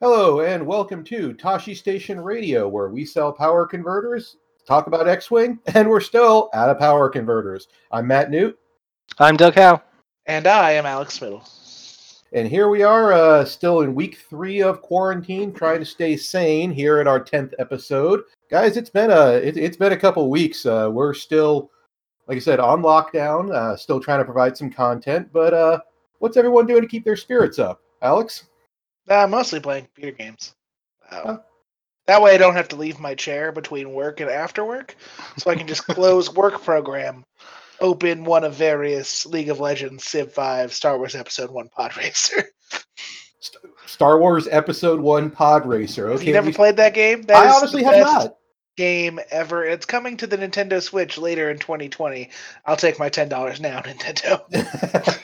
Hello, and welcome to Tashi Station Radio, where we sell power converters, talk about X Wing, and we're still out of power converters. I'm Matt Newt, I'm Doug Howe. And I am Alex Middle. And here we are, uh, still in week three of quarantine, trying to stay sane here at our 10th episode. Guys, it's been a, it, it's been a couple weeks. Uh, we're still, like I said, on lockdown, uh, still trying to provide some content, but uh, what's everyone doing to keep their spirits up? Alex? Uh, mostly playing computer games. Uh, Huh. That way I don't have to leave my chair between work and after work. So I can just close work program, open one of various League of Legends, Civ 5, Star Wars Episode 1 Pod Racer. Star Wars Episode 1 Pod Racer. Have Okay, you never we- played that game? That I is honestly have best not. game ever. It's coming to the Nintendo Switch later in 2020. I'll take my $10 now, Nintendo.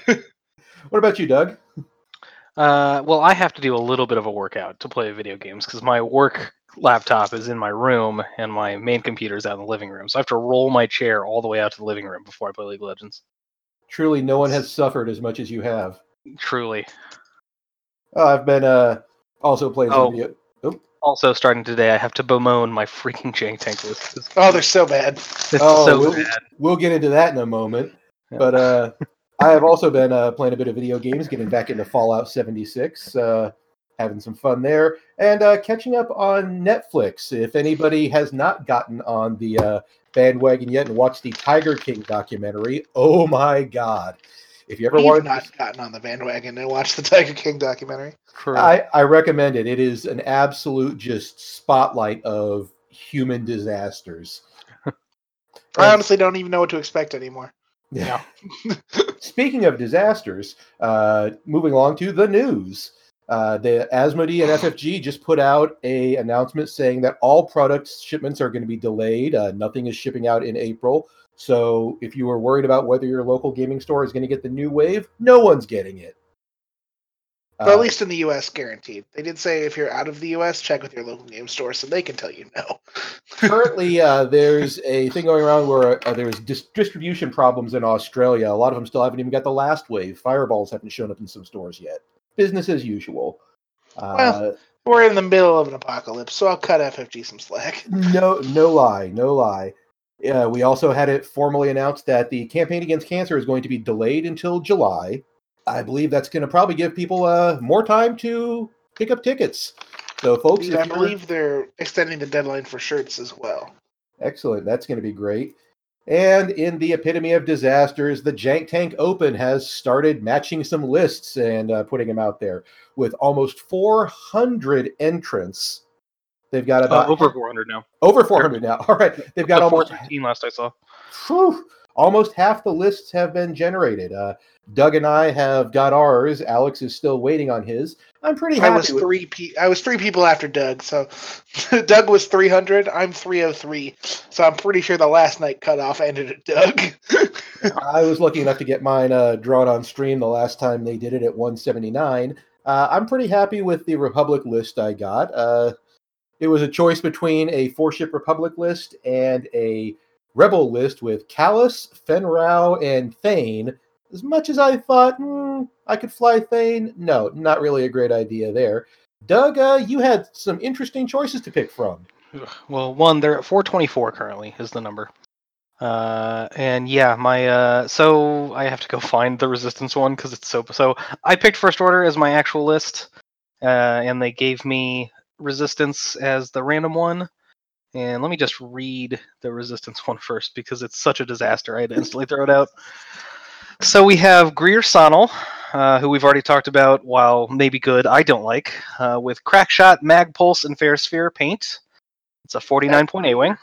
what about you, Doug? Uh, well, I have to do a little bit of a workout to play video games because my work laptop is in my room and my main computer is out in the living room. So I have to roll my chair all the way out to the living room before I play League of Legends. Truly, no one has suffered as much as you have. Truly. Oh, I've been uh, also playing some Oh. video. Also, starting today, I have to bemoan my freaking Jank Tank list. It's, oh, they're so bad. it's Oh, so we'll, bad. we'll get into that in a moment. Yeah. But uh, I have also been uh, playing a bit of video games, getting back into Fallout 76, uh, having some fun there, and uh, catching up on Netflix. If anybody has not gotten on the uh, bandwagon yet and watched the Tiger King documentary, oh my god! If you ever We've wanted, not gotten on the bandwagon and watched the Tiger King documentary. I, I recommend it. It is an absolute just spotlight of human disasters. I honestly don't even know what to expect anymore. Yeah. Speaking of disasters, uh, moving along to the news. Uh, the Asmodee and FFG just put out a announcement saying that all product shipments are going to be delayed. Uh, nothing is shipping out in April. So if you were worried about whether your local gaming store is going to get the new wave, no one's getting it. But at Uh, least in the U.S., guaranteed. They did say if you're out of the U.S., check with your local game store so they can tell you no. currently uh, there's a thing going around where uh, there's dis- distribution problems in australia a lot of them still haven't even got the last wave fireballs haven't shown up in some stores yet business as usual uh, Well- We're in the middle of an apocalypse, so I'll cut FFG some slack. no no lie no lie uh, we also had it formally announced that the campaign against cancer is going to be delayed until july i believe that's going to probably give people uh, more time to pick up tickets so folks I believe they're extending the deadline for shirts as well. Excellent. That's going to be great. And in the epitome of disasters, the Jank Tank Open has started matching some lists and uh, putting them out there with almost 400 entrants. They've got Uh, about over 400 now. over 400 now. All right, they've got Got almost 413 last I saw. Whew. Almost half the lists have been generated. Uh, Doug and I have got ours. Alex is still waiting on his. I'm pretty I happy. was with- three pe- I was three people after Doug, so Doug was 300. I'm 303, so I'm pretty sure the last night cutoff ended at Doug. I was lucky enough to get mine uh, drawn on stream the last time they did it at 179. Uh, I'm pretty happy with the Republic list I got. Uh, it was a choice between a four ship Republic list and a Rebel list with Kallus, Fenrau, and Thane. As much as I thought hmm, I could fly Thane, no, not really a great idea there. Doug, uh, you had some interesting choices to pick from. Well, one, they're at 424 currently is the number. Uh, and yeah, my uh, so I have to go find the resistance one because it's so so. I picked first order as my actual list, uh, and they gave me resistance as the random one. And let me just read the resistance one first because it's such a disaster. I had to instantly throw it out. So we have Greer Sonnel, uh, who we've already talked about. While maybe good, I don't like uh, with Crackshot, Mag Pulse, and Ferrosphere paint. It's a 49 point A wing.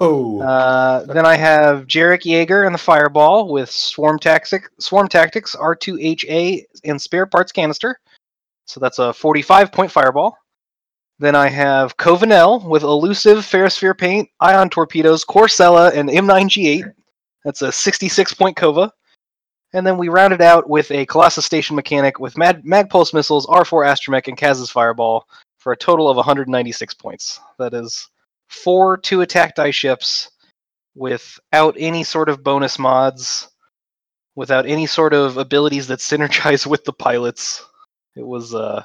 oh, Uh, then I have Jarek Yeager and the Fireball with Swarm Tactic, Swarm Tactics, R2HA, and spare parts canister. So that's a 45 point Fireball. Then I have Cova Nell with Elusive, Ferrosphere Paint, Ion Torpedoes, Korr Sella, and M9G8. That's a 66 point Cova. And then we rounded out with a Colossus Station Mechanic with Mad- Mag Pulse Missiles, R4 Astromech, and Kaz's Fireball for a total of 196 points. That is four two attack die ships without any sort of bonus mods, without any sort of abilities that synergize with the pilots. It was uh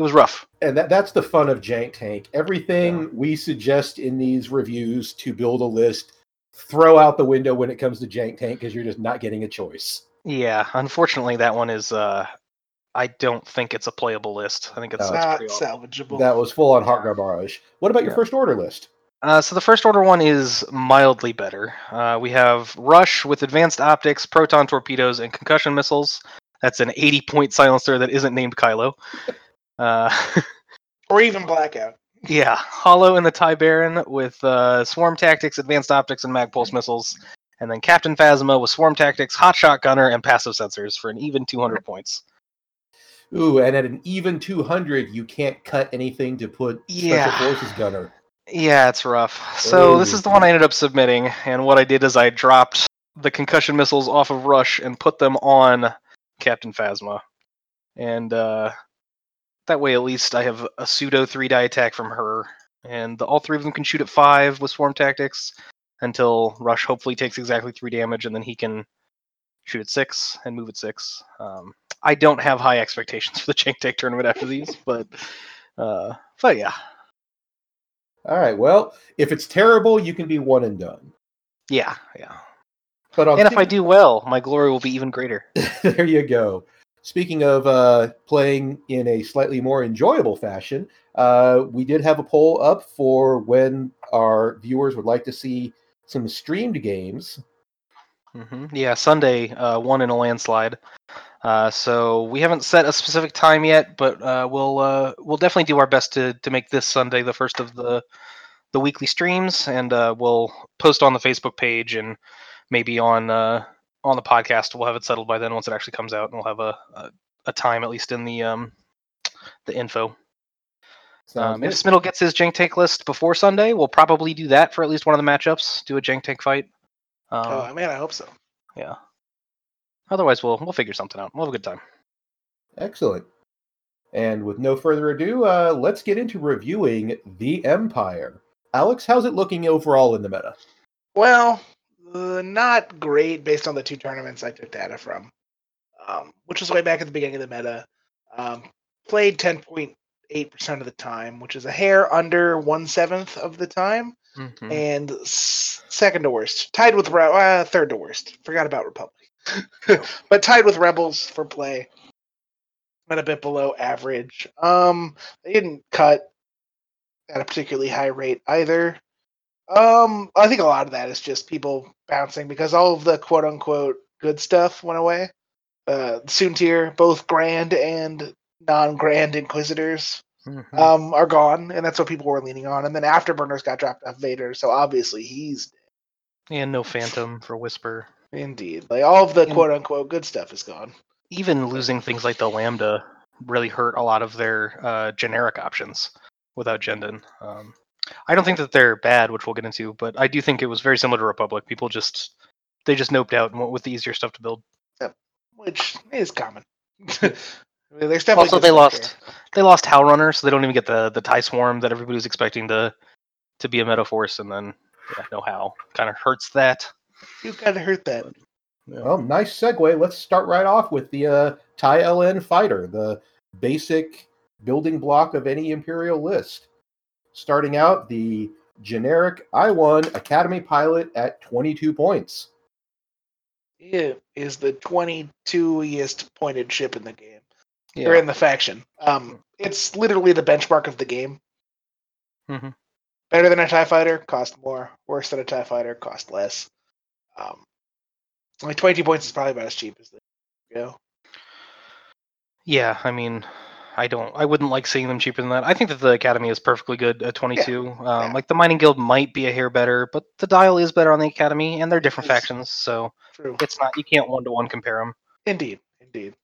it was rough. And that, that's the fun of Jank Tank. Everything we suggest in these reviews to build a list, throw out the window when it comes to Jank Tank because you're just not getting a choice. Yeah, unfortunately that one is uh I don't think it's a playable list. I think it's, No. it's Not salvageable. That was full on heart garbage. What about your Yeah. first order list? Uh, so the first order one is mildly better. Uh, we have Rush with advanced optics, proton torpedoes, and concussion missiles. That's an 80 point silencer that isn't named Kylo. Uh, or even blackout. yeah, Holo in the Tie Baron with uh, swarm tactics, advanced optics, and mag pulse missiles. And then Captain Phasma with swarm tactics, hot shot gunner, and passive sensors for an even 200 points. Ooh, and at an even 200, you can't cut anything to put Yeah. Special Forces Gunner. Yeah, it's rough. So this is the one I ended up submitting, and what I did is I dropped the concussion missiles off of Rush and put them on Captain Phasma, and uh, that way at least I have a pseudo three die attack from her, and the, all three of them can shoot at five with swarm tactics until Rush hopefully takes exactly three damage, and then he can shoot at six and move at six. Um, I don't have high expectations for the Jank Tank tournament after these, but uh, but yeah, All right, well, if it's terrible, you can be one and done. yeah, yeah. But and if I do well, my glory will be even greater. there you go. Speaking of uh, playing in a slightly more enjoyable fashion, uh, we did have a poll up for when our viewers would like to see some streamed games. hmm Yeah, Sunday uh, won in a landslide. Uh, so we haven't set a specific time yet, but uh, we'll uh, we'll definitely do our best to to make this Sunday the first of the the weekly streams, and uh, we'll post on the Facebook page and maybe on uh, on the podcast. We'll have it settled by then once it actually comes out, and we'll have a a, a time at least in the um the info. Sounds Um, if. Smittle gets his Jank Tank list before Sunday, we'll probably do that for at least one of the matchups. Do a Jank Tank fight. Um, oh man, I hope so. yeah. Otherwise, we'll we'll figure something out. We'll have a good time. Excellent. And with no further ado, uh, let's get into reviewing The Empire. Alex, how's it looking overall in the meta? Well, uh, not great based on the two tournaments I took data from, um, which was way back at the beginning of the meta. Um, played 10.8% of the time, which is a hair under one seventh of the time, Mhm. and s- second to worst. Tied with Re- uh, third to worst. Forgot about Republic, but tied with Rebels for play. but a bit below average. Um, they didn't cut at a particularly high rate either. Um, I think a lot of that is just people bouncing because all of the quote unquote good stuff went away. Uh, Soontir, both grand and non-grand Inquisitors, Mhm. um, are gone, and that's what people were leaning on. And then Afterburners got dropped off Vader, so obviously he's and no Phantom for Whisper. indeed like all of the And- quote unquote good stuff is gone. Even losing things like the Lambda really hurt a lot of their uh, generic options without Jendon. Um, I don't think that they're bad, which we'll get into, but I do think it was very similar to Republic. People just they just noped out and went with the easier stuff to build. Yep. which is common. I mean, there's definitely Also, they stuff lost they lost Howlrunner, so they don't even get the the tie swarm that everybody was expecting to to be a meta force, and then yeah, no how kind of hurts that. there. You gotta hurt that. Yeah. Well, nice segue. Let's start right off with the uh, TIE LN fighter, the basic building block of any Imperial list. Starting out, the generic I1 Academy pilot at 22 points. It is the 22est pointed ship in the game. yeah. or in the faction. Um, it's literally the benchmark of the game. Mhm. Better than a Tie Fighter, cost more. Worse than a Tie Fighter, cost less. Um, like 22 points is probably about as cheap as the go. Yeah, I mean, I don't. I wouldn't like seeing them cheaper than that. I think that the Academy is perfectly good at 22. Um, yeah. Like the Mining Guild might be a hair better, but the Dial is better on the Academy, and they're different Yes. factions, so True. it's not. You can't one to one compare them. Indeed. Indeed.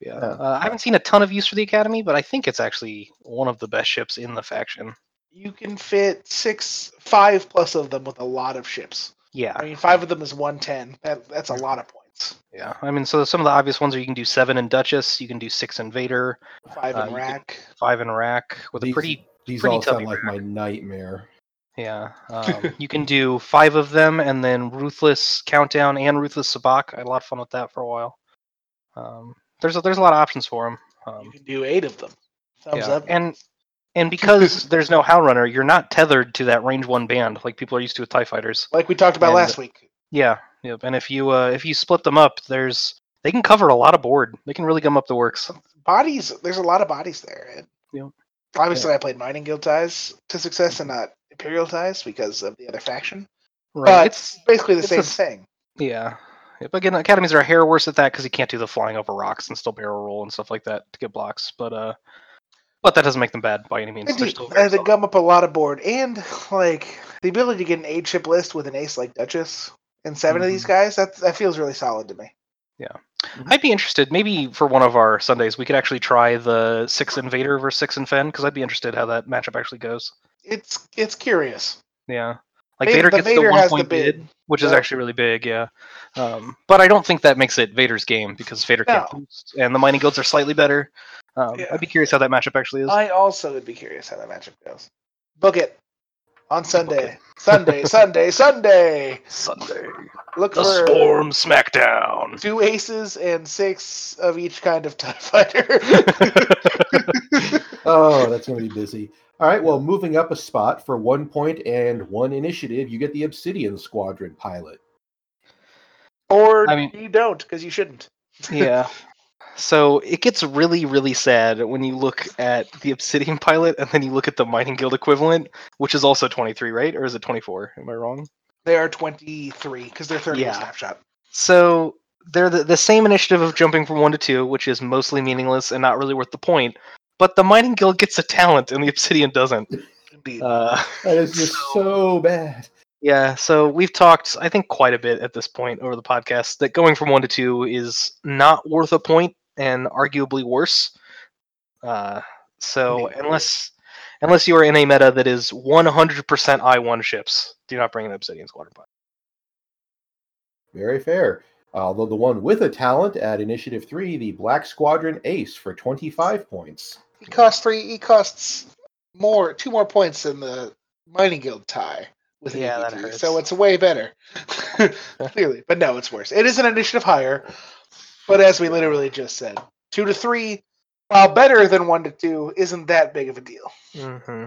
Yeah. Yeah. Uh, I haven't seen a ton of use for the Academy, but I think it's actually one of the best ships in the faction. You can fit six, five plus of them with a lot of ships. Yeah. I mean, five of them is 110. That, that's a lot of points. Points. Yeah, I mean, so some of the obvious ones are you can do seven in Duchess, you can do six in Vader, Five Uh, in you could- rack. five in Rack with a pretty These pretty all sound tubby like rack. my nightmare. yeah. Um, you can do five of them and then Ruthless Countdown and Ruthless Sabacc. I had a lot of fun with that for a while. Um, there's a, there's a lot of options for them. You Um, can do eight of them. Thumbs yeah. up. and and because there's no Howlrunner, you're not tethered to that range one band like people are used to with Tie Fighters. like we talked about and- last week. Yeah, yep. And if you uh, if you split them up, there's they can cover a lot of board. They can really gum up the works. Bodies. There's a lot of bodies there. And Yeah. Obviously, I played Mining Guild ties to success and not Imperial ties because of the other faction. Right. But it's basically the it's same a thing. yeah. Yep, again, academies are a hair worse at that because you can't do the flying over rocks and still barrel roll and stuff like that to get blocks. But uh, but that doesn't make them bad by any means. They They're still And they gum up a lot of board, and like the ability to get an eight chip list with an ace like Duchess and 7 of Mm-hmm. these guys. That that feels really solid to me. Yeah. I'd be interested. Maybe for one of our Sundays, we could actually try the six in Vader versus six and Fenn because I'd be interested how that matchup actually goes. It's it's curious. Yeah. Like Vader- Vader the gets Vader the one has the point bid, bid. which is actually really big, yeah. Um, but I don't think that makes it Vader's game because Vader can't No. boost, and the mining guilds are slightly better. Um, Yeah. I'd be curious how that matchup actually is. I also would be curious how that matchup goes. Book it on Sunday. Sunday, Sunday, Sunday. Sunday, Look the for Storm Smackdown. two aces and six of each kind of TIE fighter. Oh, that's going to be busy. All right, well, moving up a spot for one point and one initiative, you get the Obsidian Squadron pilot. or I mean- you don't, because you shouldn't. yeah. So it gets really, really sad when you look at the Obsidian pilot and then you look at the Mining Guild equivalent, which is also 23, right? Or is it 24? Am I wrong? They are 23, because they're 30 Yeah. snapshot. So they're the, the same initiative of jumping from one to two, which is mostly meaningless and not really worth the point. But the Mining Guild gets a talent and the Obsidian doesn't. Indeed. Uh, That is just so bad. yeah, so we've talked, I think, quite a bit at this point over the podcast that going from one to two is not worth a point and arguably worse. Uh, so Indeed. unless unless you are in a meta that is 100% I one ships, do not bring an Obsidian Squadron pilot. Very fair. Although the one with a talent at Initiative 3, the Black Squadron Ace for 25 points. he costs three. He costs more, two more points than the mining guild tie. With Yeah, that hurts. So it's way better, clearly. But no, it's worse. It is an initiative higher, but as we literally just said, two to three, while better than one to two, isn't that big of a deal. hmm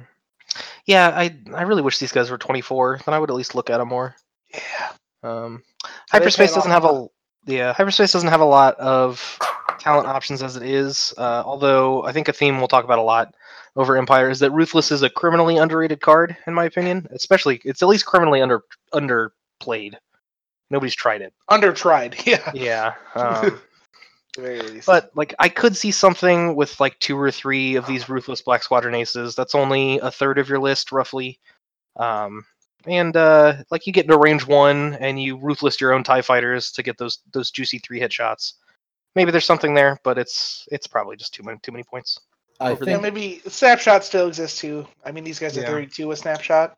Yeah, I I really wish these guys were 24. Then I would at least look at them more. Yeah. Um, hyperspace doesn't have a a yeah. Hyperspace doesn't have a lot of talent options as it is. Uh, although I think a theme we'll talk about a lot over Empire is that Ruthless is a criminally underrated card, in my opinion. Especially, it's at least criminally under underplayed. Nobody's tried it. Under tried, yeah. Yeah. Um, very least. but like, I could see something with like two or three of these Ruthless Black Squadron aces. That's only a third of your list, roughly. Um, and uh, like you get into range one and you ruthless your own Tie fighters to get those those juicy three hit shots. Maybe there's something there, but it's it's probably just too many too many points. I Over yeah, think maybe snapshot still exists too. I mean, these guys are Yeah. 32 with snapshot.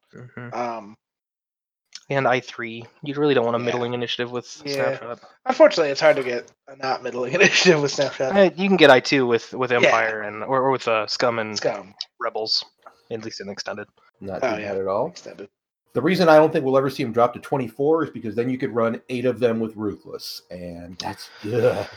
Um, And I three, you really don't want a Yeah. middling initiative with Yeah. snapshot. unfortunately, it's hard to get a not middling initiative with snapshot. Uh, you can get I two with with Empire and or, or with uh, Scum and Scum Rebels, at least in extended. not Oh, too yeah. bad at all. extended. The reason I don't think we'll ever see him drop to 24 is because then you could run eight of them with Ruthless. And that's. Ugh.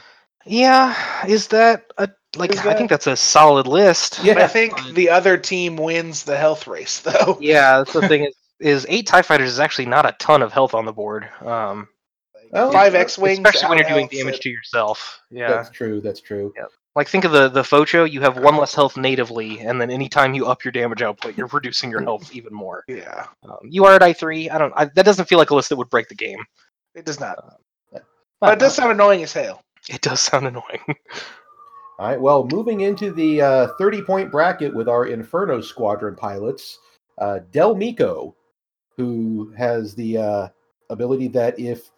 Yeah, is that a like? Is I that- think that's a solid list. Yeah. I think but- the other team wins the health race, though. Yeah, that's the thing is, is eight Tie Fighters is actually not a ton of health on the board. Um, Well, Five X wings, especially when you're doing damage it. to yourself. Yeah, That's true. That's true. Yeah. like think of the the Focho. You have one less health natively, and then anytime you up your damage output, you're reducing your health even more. Yeah, Um, you are at I three. I don't. I, that doesn't feel like a list that would break the game. it does not. I But it does sound annoying as hell. It does sound annoying. All right. Well, moving into the uh, 30 point bracket with our Inferno Squadron pilots, uh, Del Mico, who has the uh, ability that if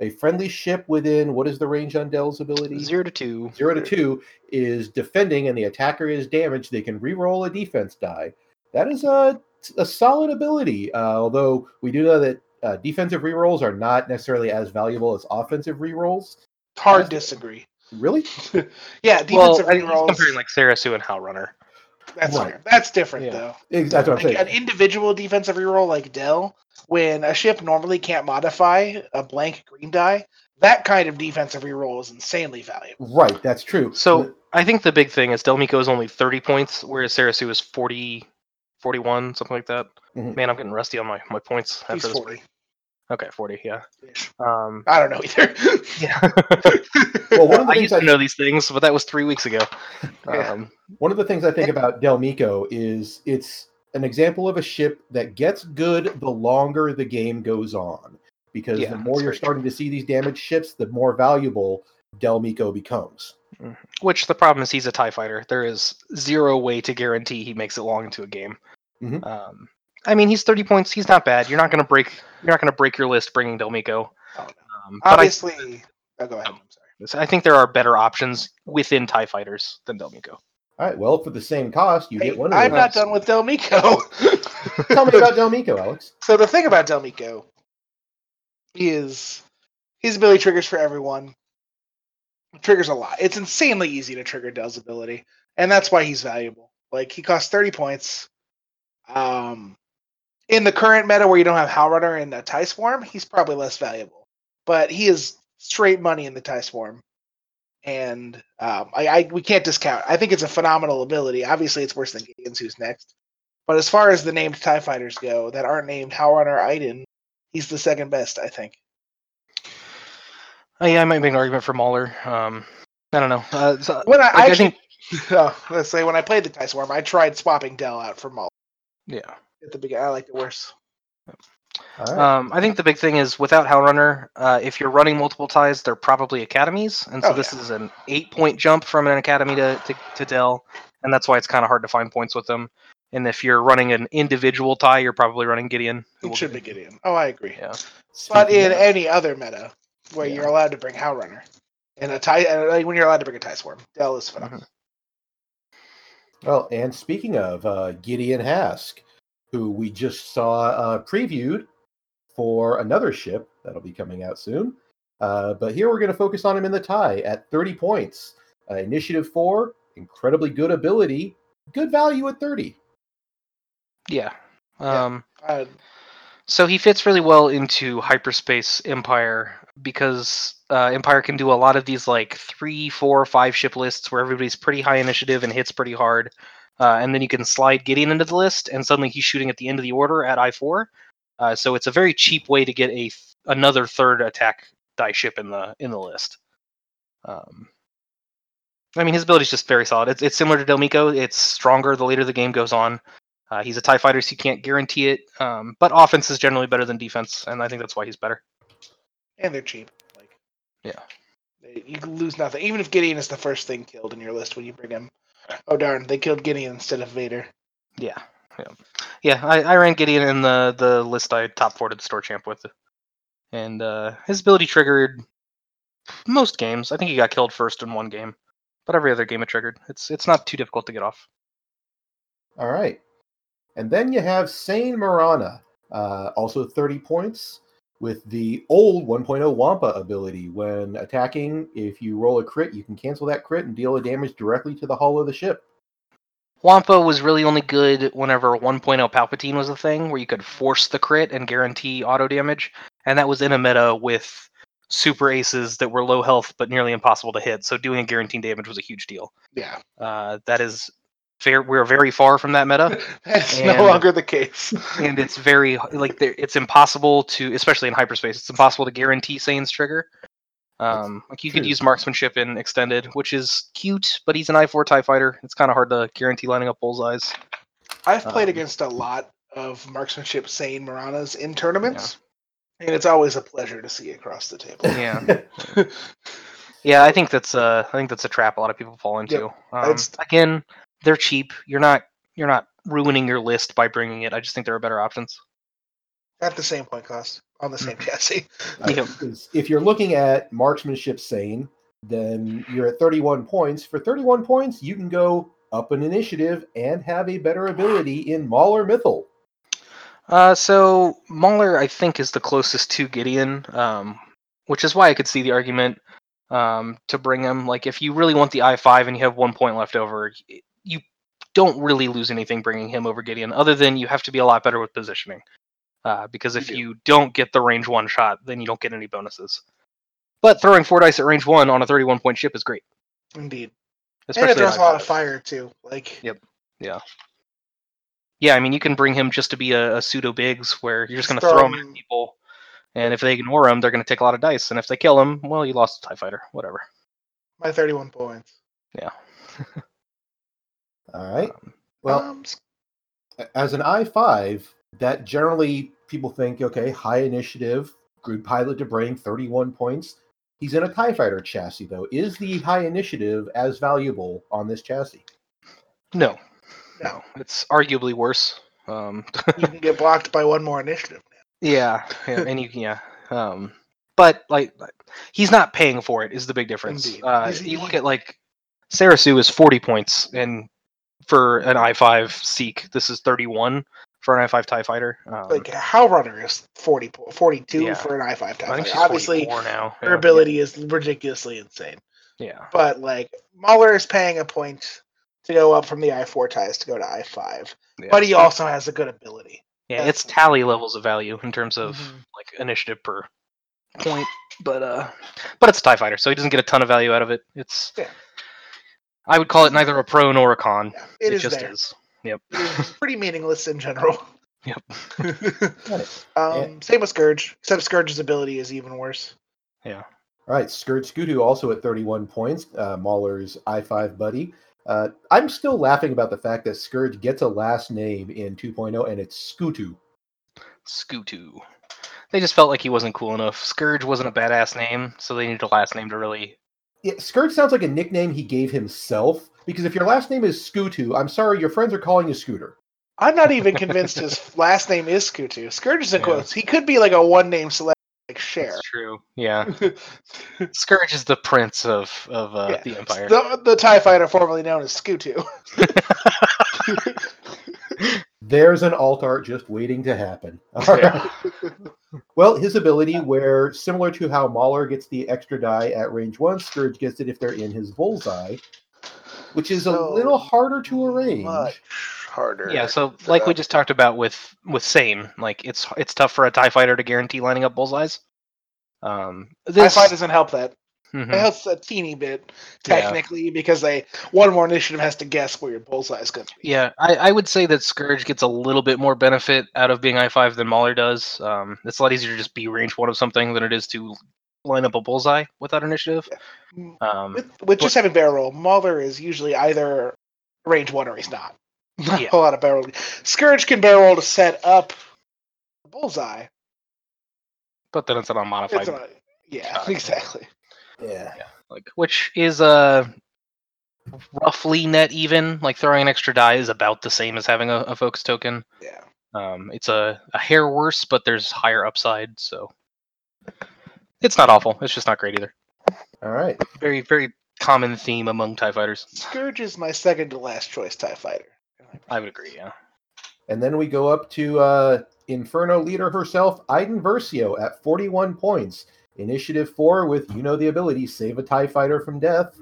a friendly ship within what is the range on Del's ability? Zero to two. Zero to two is defending and the attacker is damaged, they can re-roll a defense die. That is a, a solid ability. Uh, although we do know that uh, defensive rerolls are not necessarily as valuable as offensive rerolls. Hard disagree. Really? Yeah, Well, defensive I think he's rerolls. comparing like Sarasu and Howlrunner. That's Right. fair. That's different Yeah. though. Ex- That's what I'm Like saying. an individual defensive reroll like Del, when a ship normally can't modify a blank green die, that kind of defensive reroll is insanely valuable. Right, that's true. So I think the big thing is Del Meeko is only 30 points, whereas Sarasu is 40, 41, something like that. Mhm. Man, I'm getting rusty on my, my points. He's after this. 40. Okay, 40, yeah. Um, I don't know either. yeah. Well, one of the I things used I- to know these things, but that was three weeks ago. Yeah. Um, One of the things I think about Del Meeko is it's an example of a ship that gets good the longer the game goes on. Because Yeah, the more you're starting to see these damaged ships, the more valuable Del Meeko becomes. which the problem is he's a TIE fighter. There is zero way to guarantee he makes it long into a game. Mhm. Um, I mean, he's 30 points. He's not bad. You're not going to break. You're not going to break your list bringing Del Meeko. Oh, no. Um, but I, Obviously, oh, go ahead. I'm sorry. I think there are better options within TIE fighters than Del Meeko. All right, well, for the same cost, you Hey, get one of I'm those. not done with Del Meeko. Tell me about Del Meeko, Alex. So the thing about Del Meeko is his ability triggers for everyone. Triggers a lot. It's insanely easy to trigger Del's ability, and that's why he's valuable. Like he costs 30 points. Um, in the current meta where you don't have Howlrunner and a Tie Swarm, he's probably less valuable. But he is straight money in the Tie Swarm, and um, I, I we can't discount. I think it's a phenomenal ability. Obviously, it's worse than Gideon's, who's next. But as far as the named TIE fighters go that aren't named Howlrunner Iden, he's the second best, I think. Uh, yeah, I might make an argument for Mauler. Um, I don't know. Uh, so, When I, like, I I actually, think, oh, let's say when I played the TIE Swarm, I tried swapping Del out for Maul yeah. At the beginning. I liked it worse. All right. Um, I think the big thing is without Howlrunner, uh, if you're running multiple ties, they're probably academies, and so Oh, this yeah. is an eight-point jump from an academy to, to, to Del, and that's why it's kind of hard to find points with them. And if you're running an individual tie, you're probably running Gideon. It should be Gideon. Oh, I agree. Yeah. But Speaking in of- any other meta where Yeah. you're allowed to bring Howlrunner and a tie, uh, like when you're allowed to bring a TIE Swarm, Del is phenomenal. Well, and speaking of uh, Gideon Hask, who we just saw uh, previewed for another ship that'll be coming out soon. Uh, but here we're going to focus on him in the tie at 30 points. Uh, initiative 4, incredibly good ability, good value at 30. Yeah. Yeah. Um, Uh, So he fits really well into hyperspace Empire because uh, Empire can do a lot of these like three, four, five ship lists where everybody's pretty high initiative and hits pretty hard, uh, and then you can slide Gideon into the list, and suddenly he's shooting at the end of the order at I four. Uh, so it's a very cheap way to get a th- another third attack die ship in the in the list. Um, I mean, his ability is just very solid. It's it's similar to Del Meeko. It's stronger the later the game goes on. Uh, he's a TIE fighter, so you can't guarantee it. Um, but offense is generally better than defense, and I think that's why he's better. and they're cheap. Like, Yeah. they, you lose nothing. Even if Gideon is the first thing killed in your list when you bring him. Oh darn! They killed Gideon instead of Vader. Yeah, yeah, yeah. I, I ran Gideon in the the list I top four to the store champ with, and uh, his ability triggered most games. I think he got killed first in one game, but every other game it triggered. It's it's not too difficult to get off. All right. And then you have Seyn Marana, uh, also 30 points with the old 1.0 Wampa ability. When attacking, if you roll a crit, you can cancel that crit and deal the damage directly to the hull of the ship. Wampa was really only good whenever 1.0 Palpatine was a thing, where you could force the crit and guarantee auto damage, and that was in a meta with super aces that were low health but nearly impossible to hit. So doing a guaranteed damage was a huge deal. Yeah, Uh, that is fair. We're very far from that meta, that's And- no longer the case. and it's very like it's impossible to, especially in hyperspace, it's impossible to guarantee Seyn's trigger. Um, like you could use marksmanship in extended, which is cute, but he's an I4 Tie fighter. It's kind of hard to guarantee lining up bullseyes. I've played Um, against a lot of marksmanship Seyn Maranas in tournaments, and it's always a pleasure to see across the table. Yeah. Yeah, I think that's uh I think that's a trap a lot of people fall into. Um, again, they're cheap. You're not you're not ruining your list by bringing it. I just think there are better options. At the same point cost on the same chassis. Uh, Yep. because if you're looking at marksmanship Seyn, then you're at 31 points. For 31 points, you can go up an initiative and have a better ability in Mauler Mithel. Uh, so Mauler, I think, is the closest to Gideon, um, which is why I could see the argument um, to bring him. Like, if you really want the I five and you have one point left over, y- you don't really lose anything bringing him over Gideon, other than you have to be a lot better with positioning. Uh, because if You do. you don't get the range one shot, then you don't get any bonuses. But throwing four dice at range one on a thirty-one point ship is great, Indeed. especially and it throws a lot of fire too. Like Yep. Yeah, Yeah, I mean, you can bring him just to be a, a pseudo bigs where you're just going to throw him at people, and if they ignore him, they're going to take a lot of dice, and if they kill him, well, you lost a Tie Fighter, whatever. my 31 points. Yeah. All right. Well, um, as an I five, that generally people think, okay, high initiative, good pilot to bring, thirty-one points. He's in a Tie Fighter chassis, though. Is the high initiative as valuable on this chassis? No, No. no, it's arguably worse. Um, you can get blocked by one more initiative. yeah, yeah, and you can, yeah, um, but like he's not paying for it is the big difference. Uh, you look at like Sarasu is forty points, and for an I five Seek, this is thirty one for an I five Tie Fighter. Um, Like Howlrunner is 40, 42 Yeah. for an I5 I time. think she's Obviously, 44 now. her yeah. ability is ridiculously insane. Yeah. But like Mauler is paying a point to go up from the I4 ties to go to I5. yeah. But he also has a good ability. Yeah, That's- it's tally levels of value in terms of Mhm. like initiative per point, but uh, but it's a Tie Fighter, so he doesn't get a ton of value out of it. It's Yeah. I would call it neither a pro nor a con. Yeah, It, it is just there. is. Yep. It's pretty meaningless in general. Yep. Got it. um, Same with Scourge, except Scourge's ability is even worse. Yeah. All right, Scourge Skutu also at 31 points, uh, Mauler's I5 buddy. Uh, I'm still laughing about the fact that Scourge gets a last name in 2.0 and it's Skutu. Scootu. They just felt like he wasn't cool enough. Scourge wasn't a badass name, so they needed a last name to really. Yeah, Scourge sounds like a nickname he gave himself because if your last name is Skutu, I'm sorry, your friends are calling you Scooter. I'm not even convinced his last name is Skutu. Scourge is in Yeah. quotes. He could be like a one name select like Cher. That's true. Yeah. Scourge is the prince of of uh, Yeah. the Empire. the, the TIE fighter formerly known as Skutu. There's an alt art just waiting to happen. Yeah. right. Well, his ability, where similar to how Mauler gets the extra die at range one, Scourge gets it if they're in his bullseye, which is a little harder to arrange. Much harder. Yeah, so for like we just talked about with with Seyn, like it's it's tough for a Tie Fighter to guarantee lining up bullseyes. Um, TIE this, fight doesn't help that. Mhm. It helps a teeny bit Yeah. technically because they one more initiative has to guess where your bullseye is going to be. Yeah, I, I would say that Scourge gets a little bit more benefit out of being I five than Mauler does. Um, it's a lot easier to just be range one of something than it is to line up a bullseye without initiative. Mm, Um, With, with just having barrel roll, Mauler is usually either range one or he's not. Not Yeah. a lot of barrel. Scourge can barrel roll to set up the bullseye. but then it's an unmodified, It's yeah, shot. exactly. Yeah. like which is uh roughly net even. Like throwing an extra die is about the same as having a, a focus token. Yeah. Um, it's a, a hair worse, but there's higher upside, so it's not awful. It's just not great either. All right. Very, very common theme among Tie Fighters. Scourge is my second to last choice TIE fighter. I would agree. Yeah. And then we go up to uh, Inferno leader herself, Iden Versio, at 41 points. Initiative 4 with, you know, the ability, save a TIE fighter from death.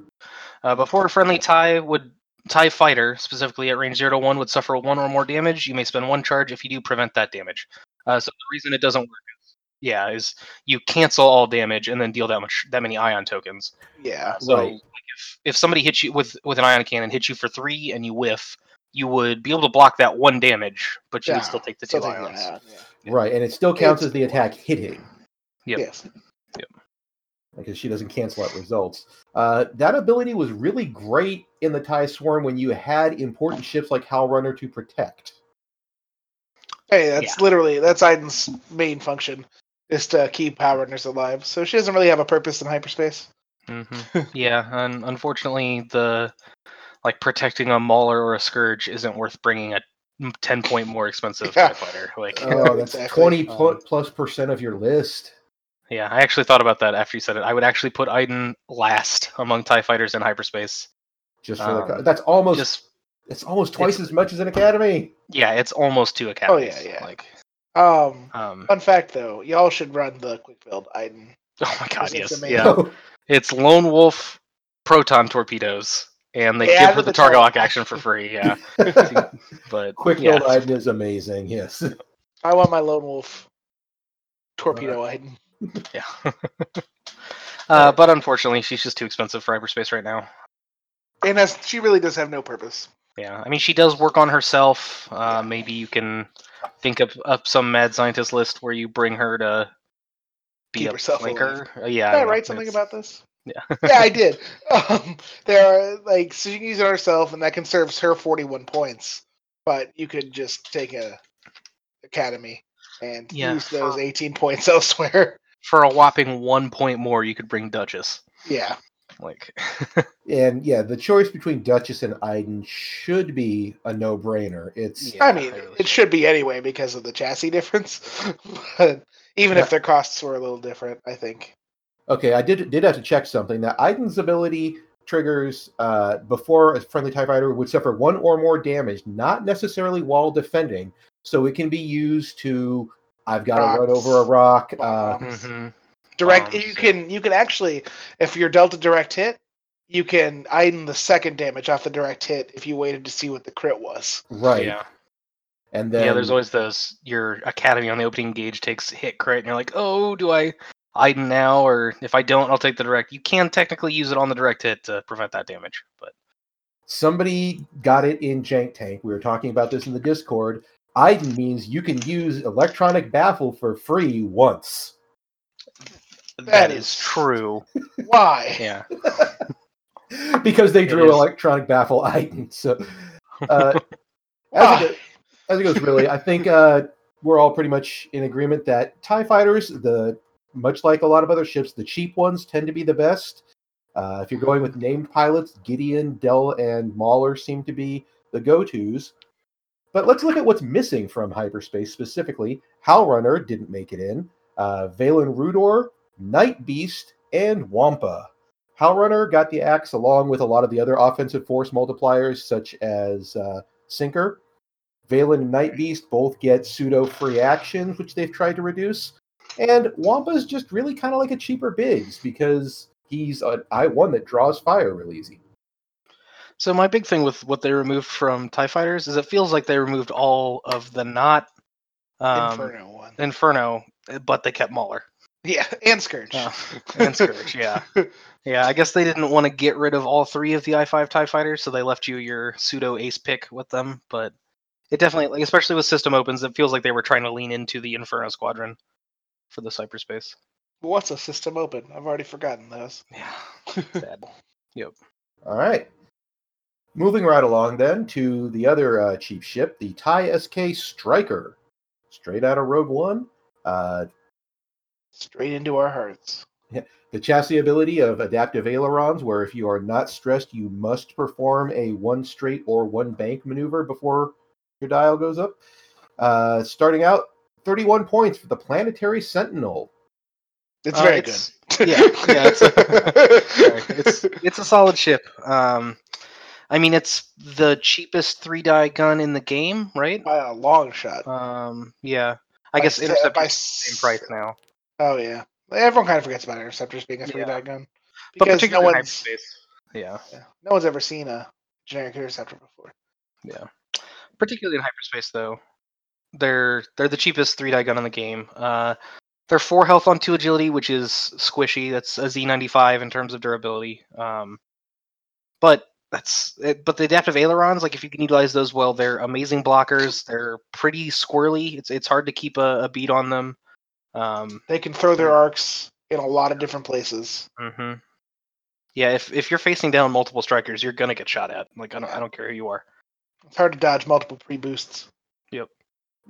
Uh, before a friendly tie would tie fighter specifically at range zero to one would suffer one or more damage. You may spend one charge if you do prevent that damage. Uh, so the reason it doesn't work is yeah is you cancel all damage and then deal that much that many ion tokens. Yeah. So Right. like, if if somebody hits you with with an ion cannon hits you for three and you whiff, you would be able to block that one damage, but you Yeah, would still take the two take ions. yeah. Yeah. Right. And it still counts It's- as the attack hitting Yep. Yes. Because she doesn't cancel out results. Uh, that ability was really great in the TIE Swarm when you had important ships like Howlrunner to protect. Hey, that's literally that's Iden's main function is to keep Power Runners alive. So she doesn't really have a purpose in hyperspace. hmm yeah, and unfortunately, the like protecting a Mauler or a Scourge isn't worth bringing a ten point more expensive Yeah. Fighter. Like, Oh, that's exactly. 20 pl- Um, plus percent of your list. Yeah, I actually thought about that after you said it. I would actually put Iden last among Tie fighters in hyperspace. Just for the, um, co- that's almost Just it's almost twice as much as an academy. yeah, it's almost two academies. Oh, yeah, yeah. Like, Um, Um, fun fact though, y'all should run the quick build Iden. oh my god, yes, yeah. It's Lone Wolf proton torpedoes, and they They give her the the target lock action. action for free. Yeah, but Quick yeah, build Iden is amazing. Yes. I want my lone wolf torpedo Iden. Yeah. uh, but unfortunately, she's just too expensive for hyperspace right now. And as she really does have no purpose. Yeah, I mean, she does work on herself. Uh, maybe you can think of up some mad scientist list where you bring her to be Keep a herself. Uh, yeah, Did I, know, write something it's- about this? Yeah. yeah, I did. Um, there are like so you can use it herself, and that conserves her forty-one points. But you could just take a academy and Yeah, use those eighteen points elsewhere. For a whopping one point more, you could bring Duchess. Yeah, Like, And yeah, the choice between Duchess and Iden should be a no-brainer. It's Yeah, I mean, I really it should be anyway because of the chassis difference. but even Yeah. if their costs were a little different, I think. okay. I did did have to check something. That Iden's ability triggers uh, before a friendly Tie Fighter would suffer one or more damage, not necessarily while defending. So it can be used to I've got to run Rocks, over a rock. Uh, bombs. mhm. Direct. bombs, you can you can actually, if you're dealt a direct hit, you can Iden the second damage off the direct hit if you waited to see what the crit was. right. yeah, And then yeah. There's always those. Your academy on the opening gauge takes hit crit, and you're like, oh, do I Iden now, or if I don't, I'll take the direct. You can technically use it on the direct hit to prevent that damage, but somebody got it in Jank Tank. We were talking about this in the Discord. Iden means you can use electronic baffle for free once. that is- is true. Why? Yeah. because they It drew is. electronic baffle Iden. So uh, as, Ah. it goes, as it goes, really, I think uh, we're all pretty much in agreement that Tie fighters, the much like a lot of other ships, the cheap ones tend to be the best. Uh, if you're going with named pilots, Gideon, Del, and Mauler seem to be the go-tos. But let's look at what's missing from hyperspace specifically. Howlrunner didn't make it in. Uh, Valen Rudor, Night Beast, and Wampa. Howlrunner got the axe along with a lot of the other offensive force multipliers, such as uh, Sinker. Valen and Night Beast both get pseudo free actions, which they've tried to reduce. And Wampa's just really kind of like a cheaper Biggs because he's an I1 that draws fire real easy. So my big thing with what they removed from Tie Fighters is it feels like they removed all of the not um, Inferno one. Inferno, but they kept Mauler. Yeah, and Scourge. Uh, and Scourge, yeah. Yeah, I guess they didn't want to get rid of all three of the i5 TIE fighters, so they left you your pseudo ace pick with them. But it definitely, like, especially with system opens, it feels like they were trying to lean into the Inferno Squadron for the hyperspace. What's a system open? I've already forgotten those. Yeah, sad. All right. Moving right along then to the other uh, cheap ship, the TIE SK Striker. Straight out of Rogue One. Uh, Straight into our hearts. the chassis ability of adaptive ailerons, where if you are not stressed, you must perform a one straight or one bank maneuver before your dial goes up. Uh, starting out, 31 points for the Planetary Sentinel. It's Uh, very it's- good. yeah, yeah, it's Sorry, it's it's a solid ship. Um, I mean, it's the cheapest three die gun in the game, right? by a long shot. Um, yeah. I By guess se- Interceptor's by same price now, Oh yeah, everyone kind of forgets about interceptors being a three die Yeah. gun but because no in one's hyperspace. Yeah, yeah, no one's ever seen a generic interceptor before. yeah. Particularly in hyperspace, though, they're they're the cheapest three die gun in the game. Uh, they're four health on two agility, which is squishy. That's a Z95 in terms of durability. Um, but that's it, but the adaptive ailerons, like if you can utilize those well, they're amazing blockers. They're pretty squirrely. It's it's hard to keep a, a beat on them. Um, They can throw their arcs in a lot of different places. mm-hmm. Yeah, if if you're facing down multiple strikers, you're gonna get shot at. Like I don't I don't care who you are. It's hard to dodge multiple pre boosts.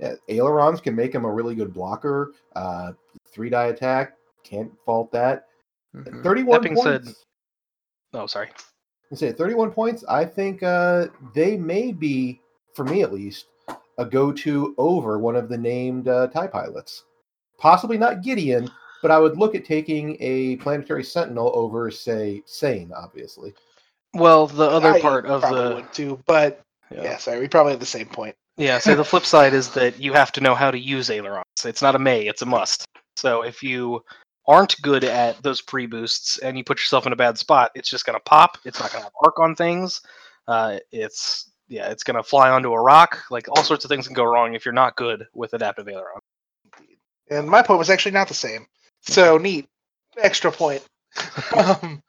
Yeah, ailerons can make him a really good blocker. Uh, three die attack, can't fault that. Mhm. 31 That being points. said, oh sorry. I say 31 points. I think uh, they may be, for me at least, a go-to over one of the named uh, Tie pilots. Possibly not Gideon, but I would look at taking a Planetary Sentinel over, say, Seyn. Obviously, Well, the other I part of the would too, but yeah. yeah. sorry, we probably have the same point. Yeah, so the flip side is that you have to know how to use ailerons. It's not a may, it's a must. So if you aren't good at those pre boosts and you put yourself in a bad spot, it's just gonna pop. It's not gonna have arc on things. Uh, it's yeah, it's gonna fly onto a rock. Like all sorts of things can go wrong if you're not good with adaptive aileron. And my point was actually not the same. So neat, extra point. um,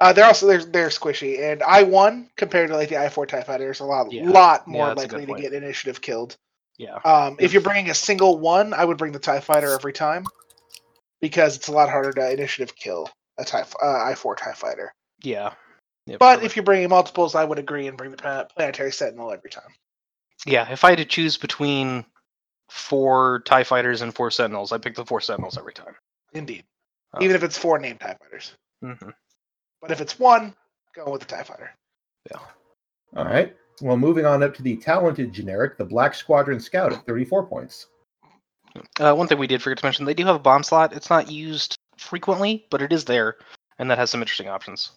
uh, they're also they're they're squishy, and I one compared to like the I four Tie Fighters, a lot Yeah. lot more good likely to get initiative killed. Yeah. Um, if you're bringing a single one, I would bring the Tie Fighter every time because it's a lot harder to initiative kill a Tie uh, I four Tie Fighter. Yeah. Yeah, But probably. if you're bringing multiples, I would agree and bring the Planetary Sentinel every time. yeah, if I had to choose between four TIE fighters and four sentinels, I pick the four sentinels every time. Indeed, Oh. even if it's four named Tie Fighters. hmm But if it's one, go with the Tie Fighter. Yeah. All right. Well, moving on up to the talented generic, the Black Squadron Scout at 34 points. Uh, one thing we did forget to mention, they do have a bomb slot. It's not used frequently, but it is there, and that has some interesting options.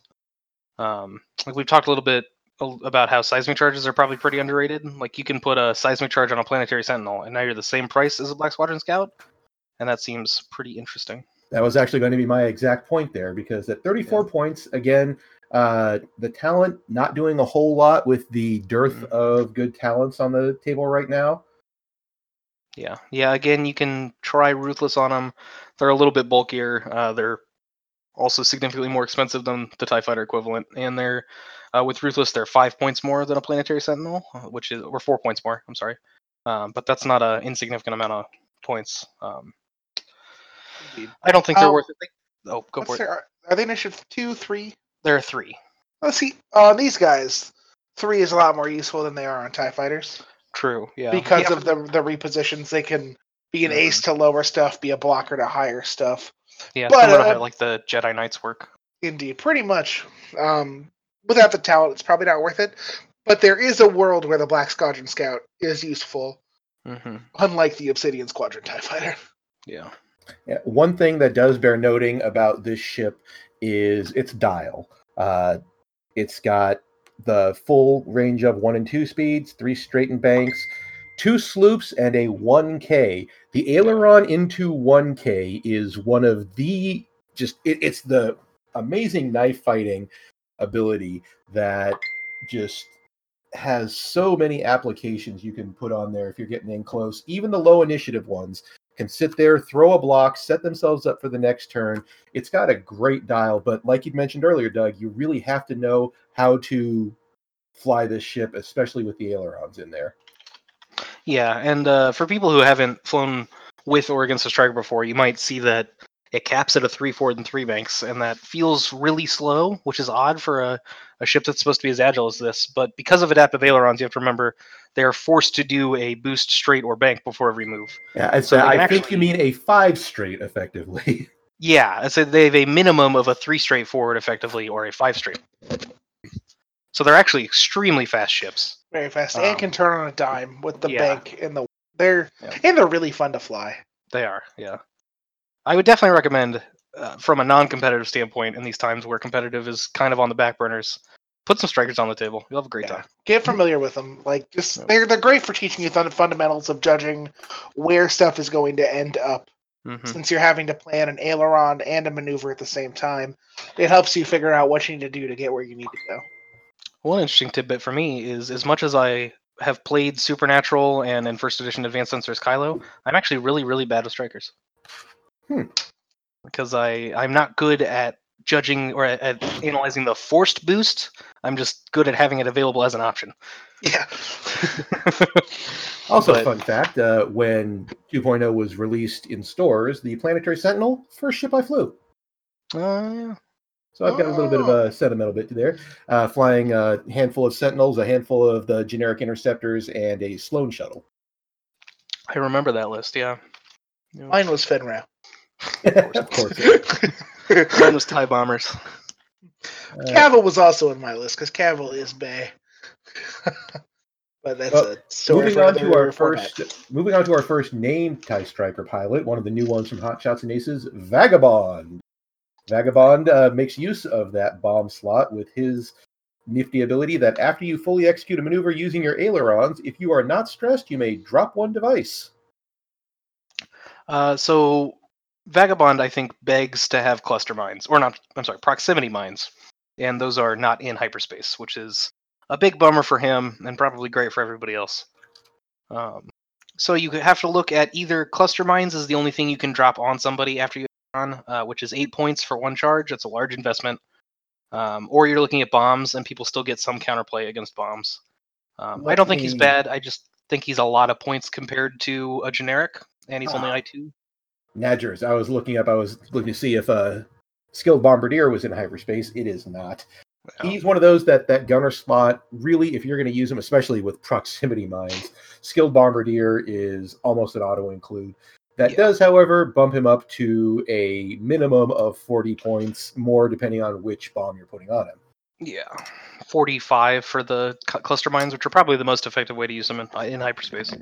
Um, like we've talked a little bit about how seismic charges are probably pretty underrated. Like you can put a seismic charge on a planetary sentinel, and now you're the same price as a Black Squadron Scout, and that seems pretty interesting. That was actually going to be my exact point there because at 34 points, again, uh, the talent not doing a whole lot with the dearth Mhm. of good talents on the table right now. Yeah, yeah. Again, you can try ruthless on them. They're a little bit bulkier. Uh, they're also significantly more expensive than the Tie Fighter equivalent, and they're uh, with ruthless they're five points more than a planetary sentinel, uh, which is or four points more. I'm sorry, um, but that's not an insignificant amount of points. Um, I don't think they're Um, worth it. Oh, go for it. are, are they initiative two, three? There are three. Let's see. On these guys, three is a lot more useful than they are on Tie Fighters True. Yeah. because Yeah, of the the repositions. They can be an Mhm. ace to lower stuff, be a blocker to higher stuff. yeah. but, uh, how like the Jedi Knights work. Indeed, pretty much. Um, without the talent, it's probably not worth it. But there is a world where the Black Squadron Scout is useful, hmm unlike the Obsidian Squadron Tie Fighter. Yeah. Yeah, one thing that does bear noting about this ship is its dial. Uh, it's got the full range of one and two speeds, three straightened banks, two sloops, and a 1K. The aileron into 1K is one of the just, it, it's the amazing knife fighting ability that just has so many applications you can put on there if you're getting in close. Even the low initiative ones can sit there, throw a block, set themselves up for the next turn. It's got a great dial, but like you mentioned earlier, Doug, you really have to know how to fly this ship, especially with the ailerons in there. Yeah, and uh, for people who haven't flown with or against a striker before, you might see that it caps at a three forward and three banks, and that feels really slow, which is odd for a, a ship that's supposed to be as agile as this. But because of adaptive ailerons, you have to remember they are forced to do a boost straight or bank before every move. Yeah, I'd So I can think you mean a five straight, effectively. Yeah, I said they have a minimum of a three straight forward effectively, or a five straight. So they're actually extremely fast ships. Very fast Um, and can turn on a dime with the yeah. bank and the. They're Yeah. and they're really fun to fly. They are, yeah. I would definitely recommend, uh, from a non-competitive standpoint, in these times where competitive is kind of on the back burners, put some strikers on the table. You'll have a great Yeah. time. Get familiar with them. Like just they're they're great for teaching you the fundamentals of judging where stuff is going to end up. hmm Since you're having to plan an aileron and a maneuver at the same time, it helps you figure out what you need to do to get where you need to go. One interesting tidbit for me is, as much as I have played Supernatural and in First Edition Advanced Sensors Kylo, I'm actually really, really bad with strikers. Hmm. Because I I'm not good at judging or at, at analyzing the forced boost. I'm just good at having it available as an option. Yeah. Also, But- fun fact uh, when 2.0 was released in stores, the Planetary Sentinel, first ship I flew. Uh, yeah. So I've got a little bit of a sentimental bit there. Uh, flying a handful of Sentinels, a handful of the generic interceptors, and a Sloan shuttle. I remember that list. Yeah. Yeah. Mine was Fenn Rau. of course. Mine was tie bombers. Uh, Kavil was also in my list because Kavil is Bay. but that's Well, a story moving on to another our format. first, moving on to our first named TIE Striker pilot, one of the new ones from Hot Shots and Aces, Vagabond. Vagabond uh, makes use of that bomb slot with his nifty ability that after you fully execute a maneuver using your ailerons, if you are not stressed, you may drop one device. Uh, so Vagabond, I think, begs to have cluster mines, or not. I'm sorry, proximity mines, and those are not in hyperspace, which is a big bummer for him and probably great for everybody else. Um, so you have to look at either cluster mines is the only thing you can drop on somebody after you on, uh, which is eight points for one charge. That's a large investment. Um, or you're looking at bombs, and people still get some counterplay against bombs. Um, I don't think he's bad. I just think he's a lot of points compared to a generic, and he's only Ah. I two. Nadgers, I was looking up, I was looking to see if uh, Skilled Bombardier was in hyperspace. It is not. He's one of those that that gunner slot really, if you're going to use him, especially with proximity mines, skilled bombardier is almost an auto include. That Yeah. does, however, bump him up to a minimum of 40 points more, depending on which bomb you're putting on him. Yeah, forty-five for the cluster mines, which are probably the most effective way to use them in, in hyperspace.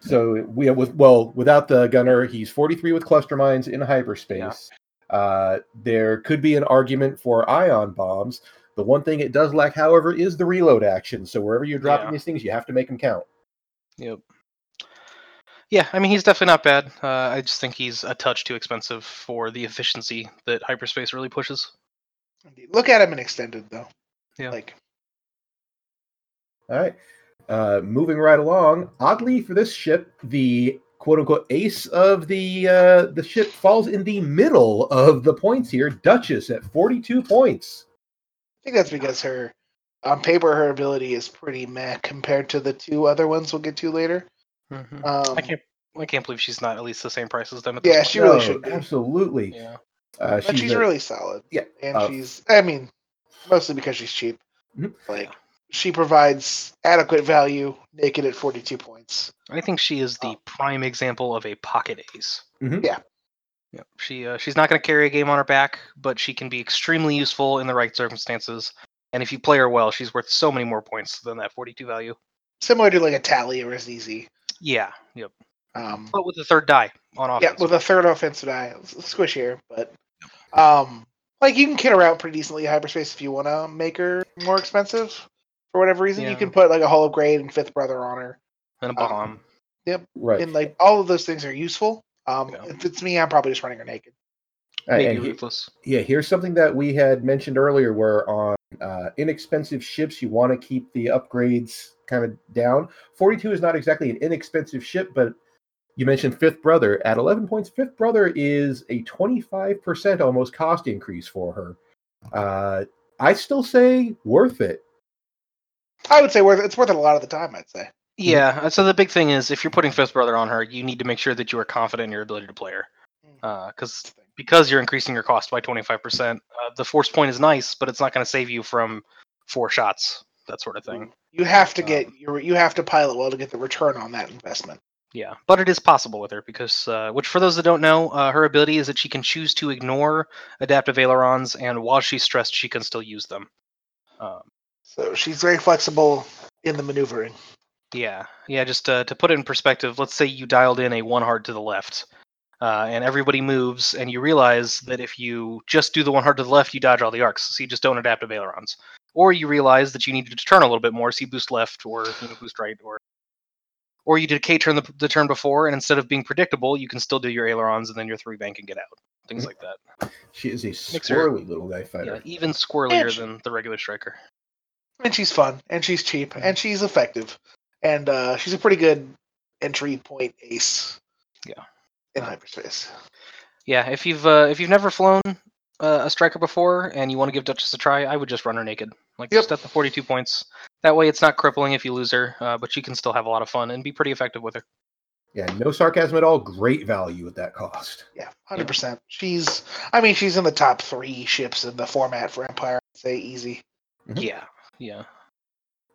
So we have with well without the gunner, he's 43 with cluster mines in hyperspace. Uh, there could be an argument for ion bombs. The one thing it does lack, however, is the reload action. So wherever you're dropping Yeah. these things, you have to make them count. Yep. Yeah, I mean he's definitely not bad. Uh, I just think he's a touch too expensive for the efficiency that hyperspace really pushes. Indeed. Look at him in extended though. Yeah. Like All right. Uh, moving right along. Oddly, for this ship, the quote unquote ace of the uh, the ship falls in the middle of the points here. Duchess at 42 points. I think that's because her on paper her ability is pretty meh compared to the two other ones we'll get to later. Mhm. Um, I can't. I can't believe she's not at least the same price as them. At this Yeah, point. she really No, should be. Absolutely. Yeah. Uh, but she's a- really solid. yeah, and uh, she's I mean, mostly because she's cheap. Mhm. Like she provides adequate value naked at 42 points. I think she is the Oh. prime example of a pocket ace. Mhm. Yeah. Yeah. She uh, she's not going to carry a game on her back, but she can be extremely useful in the right circumstances. And if you play her well, she's worth so many more points than that 42 value. Similar to like a Tally or a ZZ. Yeah. Yep. Um, But with the third die on offense. yeah, offense. with a third offensive die, it's squishier, but um, like you can kid her out pretty decently in hyperspace if you want to make her more expensive for whatever reason. You can put like a hull upgrade and fifth brother on her, and a um, yep. Right. and like all of those things are useful. Um, Yeah. if it's me, I'm probably just running her naked. Uh, Maybe he- ruthless. yeah, here's something that we had mentioned earlier where on uh, inexpensive ships, you want to keep the upgrades kind of down. 42 is not exactly an inexpensive ship, but you mentioned Fifth Brother. At 11 points, Fifth Brother is a 25% almost cost increase for her. Uh, I still say worth it. I would say worth it's worth it a lot of the time. I'd say. Yeah. uh, So the big thing is, if you're putting Fifth Brother on her, you need to make sure that you are confident in your ability to play her. Because because you're increasing your cost by 25%, uh, the force point is nice, but it's not going to save you from four shots, that sort of thing. You have to get Um, your you have to pilot well to get the return on that investment. Yeah, but it is possible with her because, uh, which for those that don't know, uh, her ability is that she can choose to ignore adaptive ailerons, and while she's stressed, she can still use them. Um, So she's very flexible in the maneuvering. yeah, yeah. Just uh, to put it in perspective, let's say you dialed in a one hard to the left, uh, and everybody moves, and you realize that if you just do the one hard to the left, you dodge all the arcs, so you just don't adaptive ailerons. Or you realize that you needed to turn a little bit more, so you boost left or you know, boost right, or or you did a K turn the, the turn before, and instead of being predictable, you can still do your ailerons and then your three bank and get out, things like that. She is a Makes her- little guy fighter. Yeah, even squirrelier she- than the regular striker. And she's fun, and she's cheap, and she's effective, and uh, she's a pretty good entry point ace. Yeah. In hyperspace. Yeah, if you've uh, if you've never flown uh, a striker before and you want to give Duchess a try, I would just run her naked, like Yep. just at the 42 points. That way, it's not crippling if you lose her, uh, but you can still have a lot of fun and be pretty effective with her. Yeah, no sarcasm at all. Great value at that cost. Yeah, hundred percent. She's, I mean, she's in the top three ships in the format for Empire. I'd say easy, Mhm. Yeah, yeah.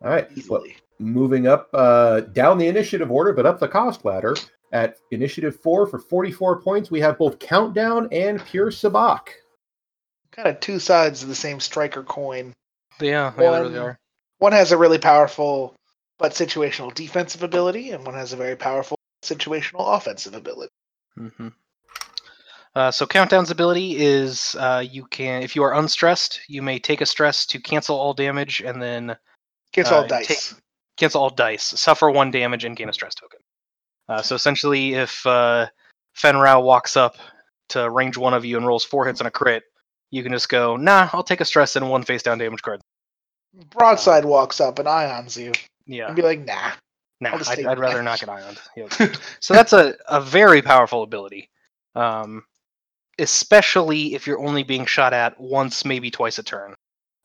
All right. Well, moving up uh, down the initiative order, but up the cost ladder. At initiative four for 44 points, we have both Countdown and Pure Sabacc. kind of two sides of the same striker coin. Yeah, they really One- are. One has a really powerful but situational defensive ability, and one has a very powerful situational offensive ability. hmm Uh, so Countdown's ability is uh, you can, if you are unstressed, you may take a stress to cancel all damage and then Gets Uh, all dice. take- cancel all dice, suffer one damage, and gain a stress token. Uh, so essentially, if uh, Fenn Rau walks up to range one of you and rolls four hits on a crit, you can just go, nah, I'll take a stress and one face down damage card. Broadside walks up and ions you Yeah, and be like, nah. nah, I'd, I'd rather not get ioned. Yep. so that's a, a very powerful ability. Um, especially if you're only being shot at once, maybe twice a turn.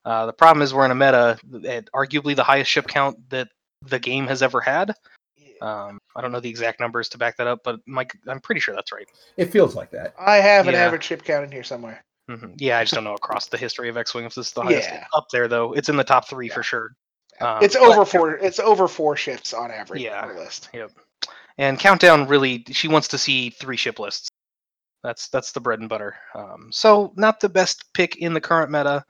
Uh, the problem is we're in a meta at arguably the highest ship count that the game has ever had. Um, I don't know the exact numbers to back that up, but Mike, I'm pretty sure that's right. It feels like that. I have an Yeah. average ship count in here somewhere. hmm Yeah, I just don't know across the history of X-wing if this is the highest. Yeah. Up there though, it's in the top three for sure. Um, it's but- over four. It's over four ships on average Yeah. on the list. And Countdown really, she wants to see three ship lists. That's that's the bread and butter. Um, so not the best pick in the current meta.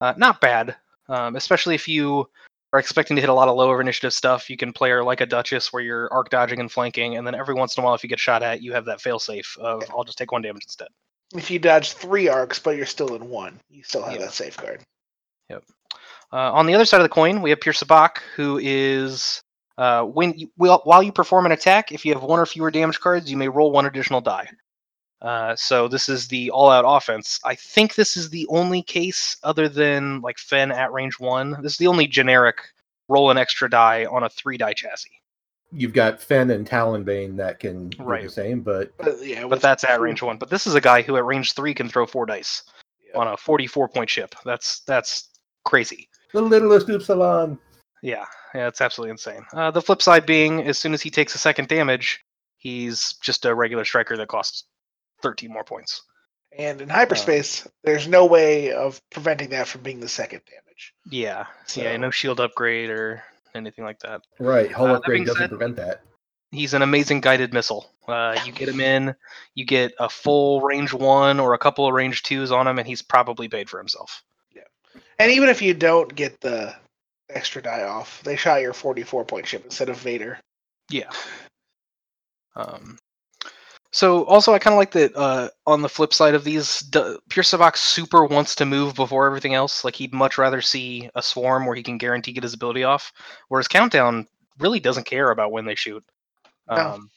Uh, not bad, um, especially if you are expecting to hit a lot of lower initiative stuff. You can play her like a Duchess, where you're arc dodging and flanking, and then every once in a while, if you get shot at, you have that failsafe of I'll just take one damage instead. If you dodge three arcs, but you're still in one, you still have Yeah. that safeguard. Uh, on the other side of the coin, we have Pure Sabacc, who is uh, when you, while you perform an attack, if you have one or fewer damage cards, you may roll one additional die. Uh, so this is the all-out offense. I think this is the only case other than like Fenn at range one. This is the only generic roll an extra die on a three-die chassis. You've got Fenn and Talonbane that can do the same, but But yeah, But that's at range one. But this is a guy who at range three can throw four dice Yeah. on a 44-point ship. That's that's crazy. the littlest Upsilon. Yeah, yeah, it's absolutely insane. Uh, the flip side being, as soon as he takes a second damage, he's just a regular striker that costs 13 more points. And in hyperspace, there's no way of preventing that from being the second damage. Yeah, So- yeah, no shield upgrade or anything like that. Right, hull Uh, upgrade doesn't said- prevent that. He's an amazing guided missile. Uh, you get him in, you get a full range one or a couple of range twos on him, and he's probably paid for himself. Yeah. And even if you don't get the extra die off, they shot your 44 point ship instead of Vader. Yeah. Um, so also, I kind of like that. Uh, on the flip side of these, D- Pure Sabacc super wants to move before everything else. Like he'd much rather see a swarm where he can guarantee get his ability off, whereas Countdown really doesn't care about when they shoot. No. Um,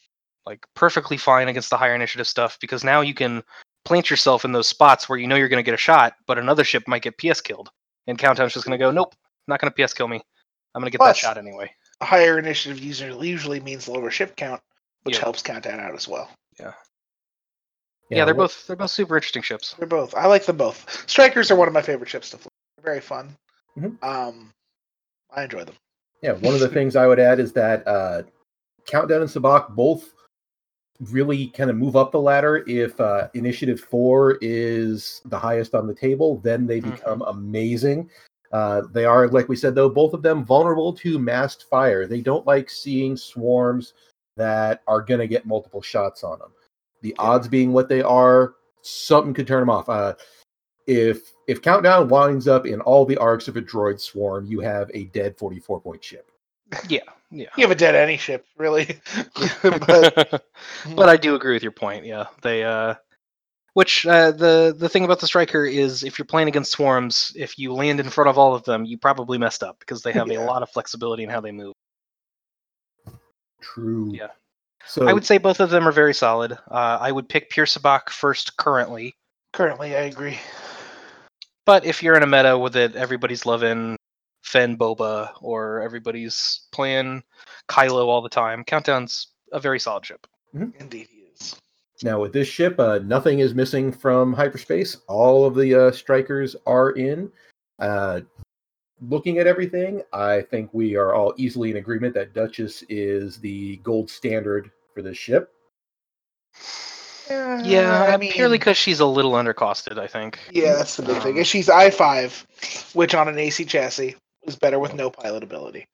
like perfectly fine against the higher initiative stuff because now you can plant yourself in those spots where you know you're going to get a shot, but another ship might get PS killed, and Countdown's just going to go, nope, not going to PS kill me. I'm going to get Plus- that shot anyway. A higher initiative user usually means lower ship count, which Yeah. helps countdown out as well. Yeah, Yeah, they're well, both they're both super interesting ships. They're both. I like them both. Strikers are one of my favorite ships to fly. They're very fun. Mhm. Um, I enjoy them. Yeah, one of the things I would add is that uh, Countdown and Sabacc both really kind of move up the ladder. If uh, Initiative 4 is the highest on the table, then they Mhm. become amazing. Uh, they are, like we said, though, both of them vulnerable to massed fire. They don't like seeing swarms that are going to get multiple shots on them. The odds being what they are, something could turn them off. Uh, if if Countdown winds up in all the arcs of a droid swarm, you have a dead 44 point ship. Yeah, yeah. You have a dead any ship, really. but but but I do agree with your point. Yeah, they uh, which uh, the the thing about the striker is if you're playing against swarms, if you land in front of all of them, you probably messed up because they have Yeah. a lot of flexibility in how they move. True. Yeah. So I would say both of them are very solid. Uh, I would pick Pure Sabacc first currently, currently, I agree. but if you're in a meta with it, everybody's loving Fenn Boba or everybody's playing Kylo all the time. Countdown's a very solid ship. Indeed, he is. now with this ship, uh, nothing is missing from hyperspace. All of the uh, strikers are in. Uh, looking at everything, I think we are all easily in agreement that Duchess is the gold standard for this ship. Yeah, I mean, purely because she's a little undercosted, I think. Yeah, that's the big thing. Um, And she's I five, which on an AC chassis is better with no pilot ability.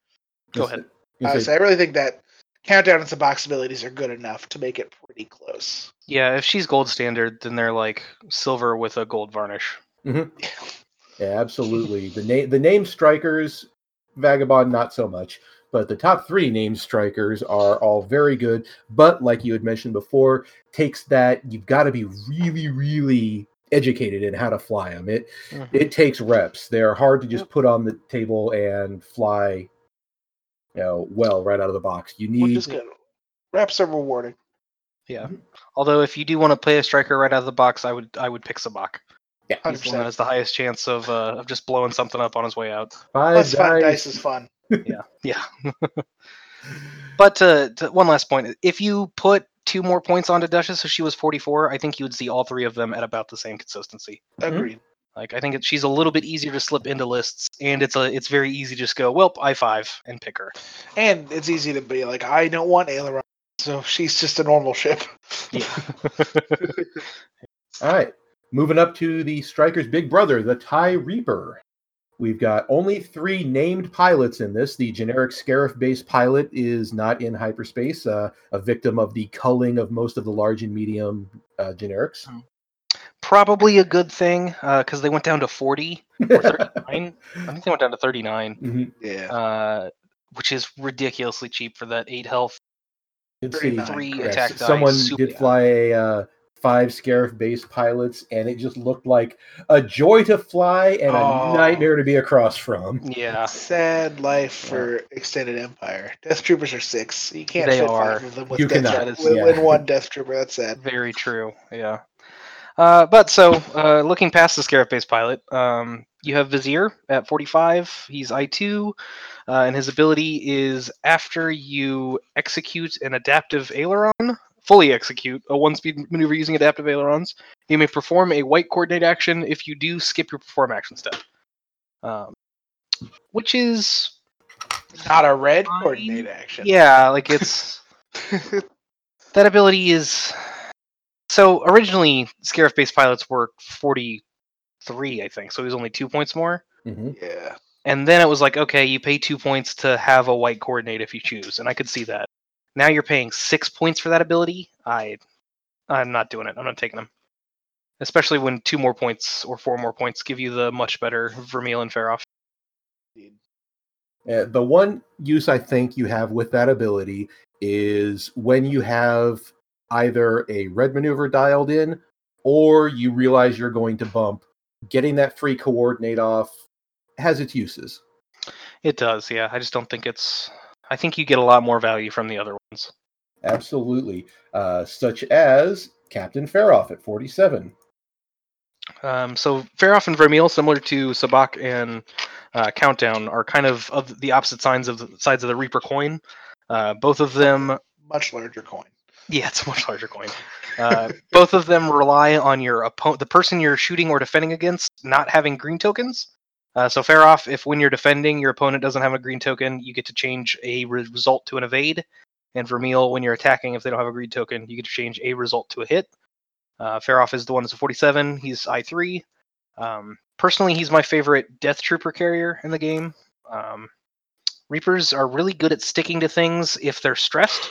Go ahead. You Uh, say- so I really think that countdown and Sabacc's abilities are good enough to make it pretty close. Yeah, if she's gold standard, then they're like silver with a gold varnish. Yeah, absolutely. The name the name strikers, Vagabond not so much, but the top three name strikers are all very good. But like you had mentioned before, takes that you've got to be really, really educated in how to fly them. It Mhm. it takes reps. They're hard to just put on the table and fly, you know, well right out of the box. You need is. Reps are rewarding. Yeah. Although if you do want to play a striker right out of the box, I would I would pick Sabacc. Yeah, He's the one that 100%. has the highest chance of uh, of just blowing something up on his way out. five Plus, fun dice. dice is fun. Yeah. Yeah. but uh, to one last point, if you put two more points onto Duchess, so she was 44, I think you would see all three of them at about the same consistency. Agreed. Like I think it, she's a little bit easier to slip into lists, and it's a it's very easy to just go well I five and pick her. And it's easy to be like, I don't want aileron, so she's just a normal ship. Yeah. All right. Moving up to the Striker's big brother, the TIE Reaper. We've got only three named pilots in this. The generic Scarif based pilot is not in hyperspace, uh, a victim of the culling of most of the large and medium uh, generics. Probably a good thing because they went down to 40 or 39. I think they went down to 39, Mhm. Yeah. uh, which is ridiculously cheap for that eight health, Let's three Yes, attack dice. Someone super- did fly a uh, five Scarif based pilots, and it just looked like a joy to fly and a Oh. nightmare to be across from. Yeah. Sad life for Extended Empire. Death Troopers are six. You can't They fit are. five of them with You Death cannot, Trooper- with, yeah. with one Death Trooper. That's sad. Very true. Yeah. Uh, but so, uh, looking past the Scarif based pilot, um, you have Vizier at 45. He's I2, uh, and his ability is after you execute an adaptive aileron, fully execute a one speed maneuver using adaptive ailerons, you may perform a white coordinate action. If you do, skip your perform action step. Um, which is, Not a red Fine. coordinate action. yeah, like it's. that ability is so originally Scarif based pilots were 43 i think so he was only two points more Mhm. yeah. and then it was like okay you pay two points to have a white coordinate if you choose and i could see that now you're paying six points for that ability i i'm not doing it i'm not taking them especially when two more points or four more points give you the much better vermeil and Feroph. Uh, the one use I think you have with that ability is when you have either a red maneuver dialed in or you realize you're going to bump. Getting that free coordinate off has its uses. it does yeah i just don't think it's i think you get a lot more value from the other ones Absolutely. Uh, such as Captain Feroph at 47. Um, so Feroph and Vermeil, similar to Sabacc and uh, Countdown, are kind of of the opposite sides of the sides of the Reaper coin. Uh, both of them, Much larger coin. yeah, it's a much larger coin. Uh, both of them rely on your opponent, the person you're shooting or defending against, not having green tokens. Uh, so Feroph, if when you're defending, your opponent doesn't have a green token, you get to change a re- result to an evade. And Vermeil, when you're attacking, if they don't have a green token, you get to change a result to a hit. Uh, Feroph is the one that's a 47. He's I3. Um, personally, he's my favorite Death Trooper carrier in the game. Um, Reapers are really good at sticking to things if they're stressed,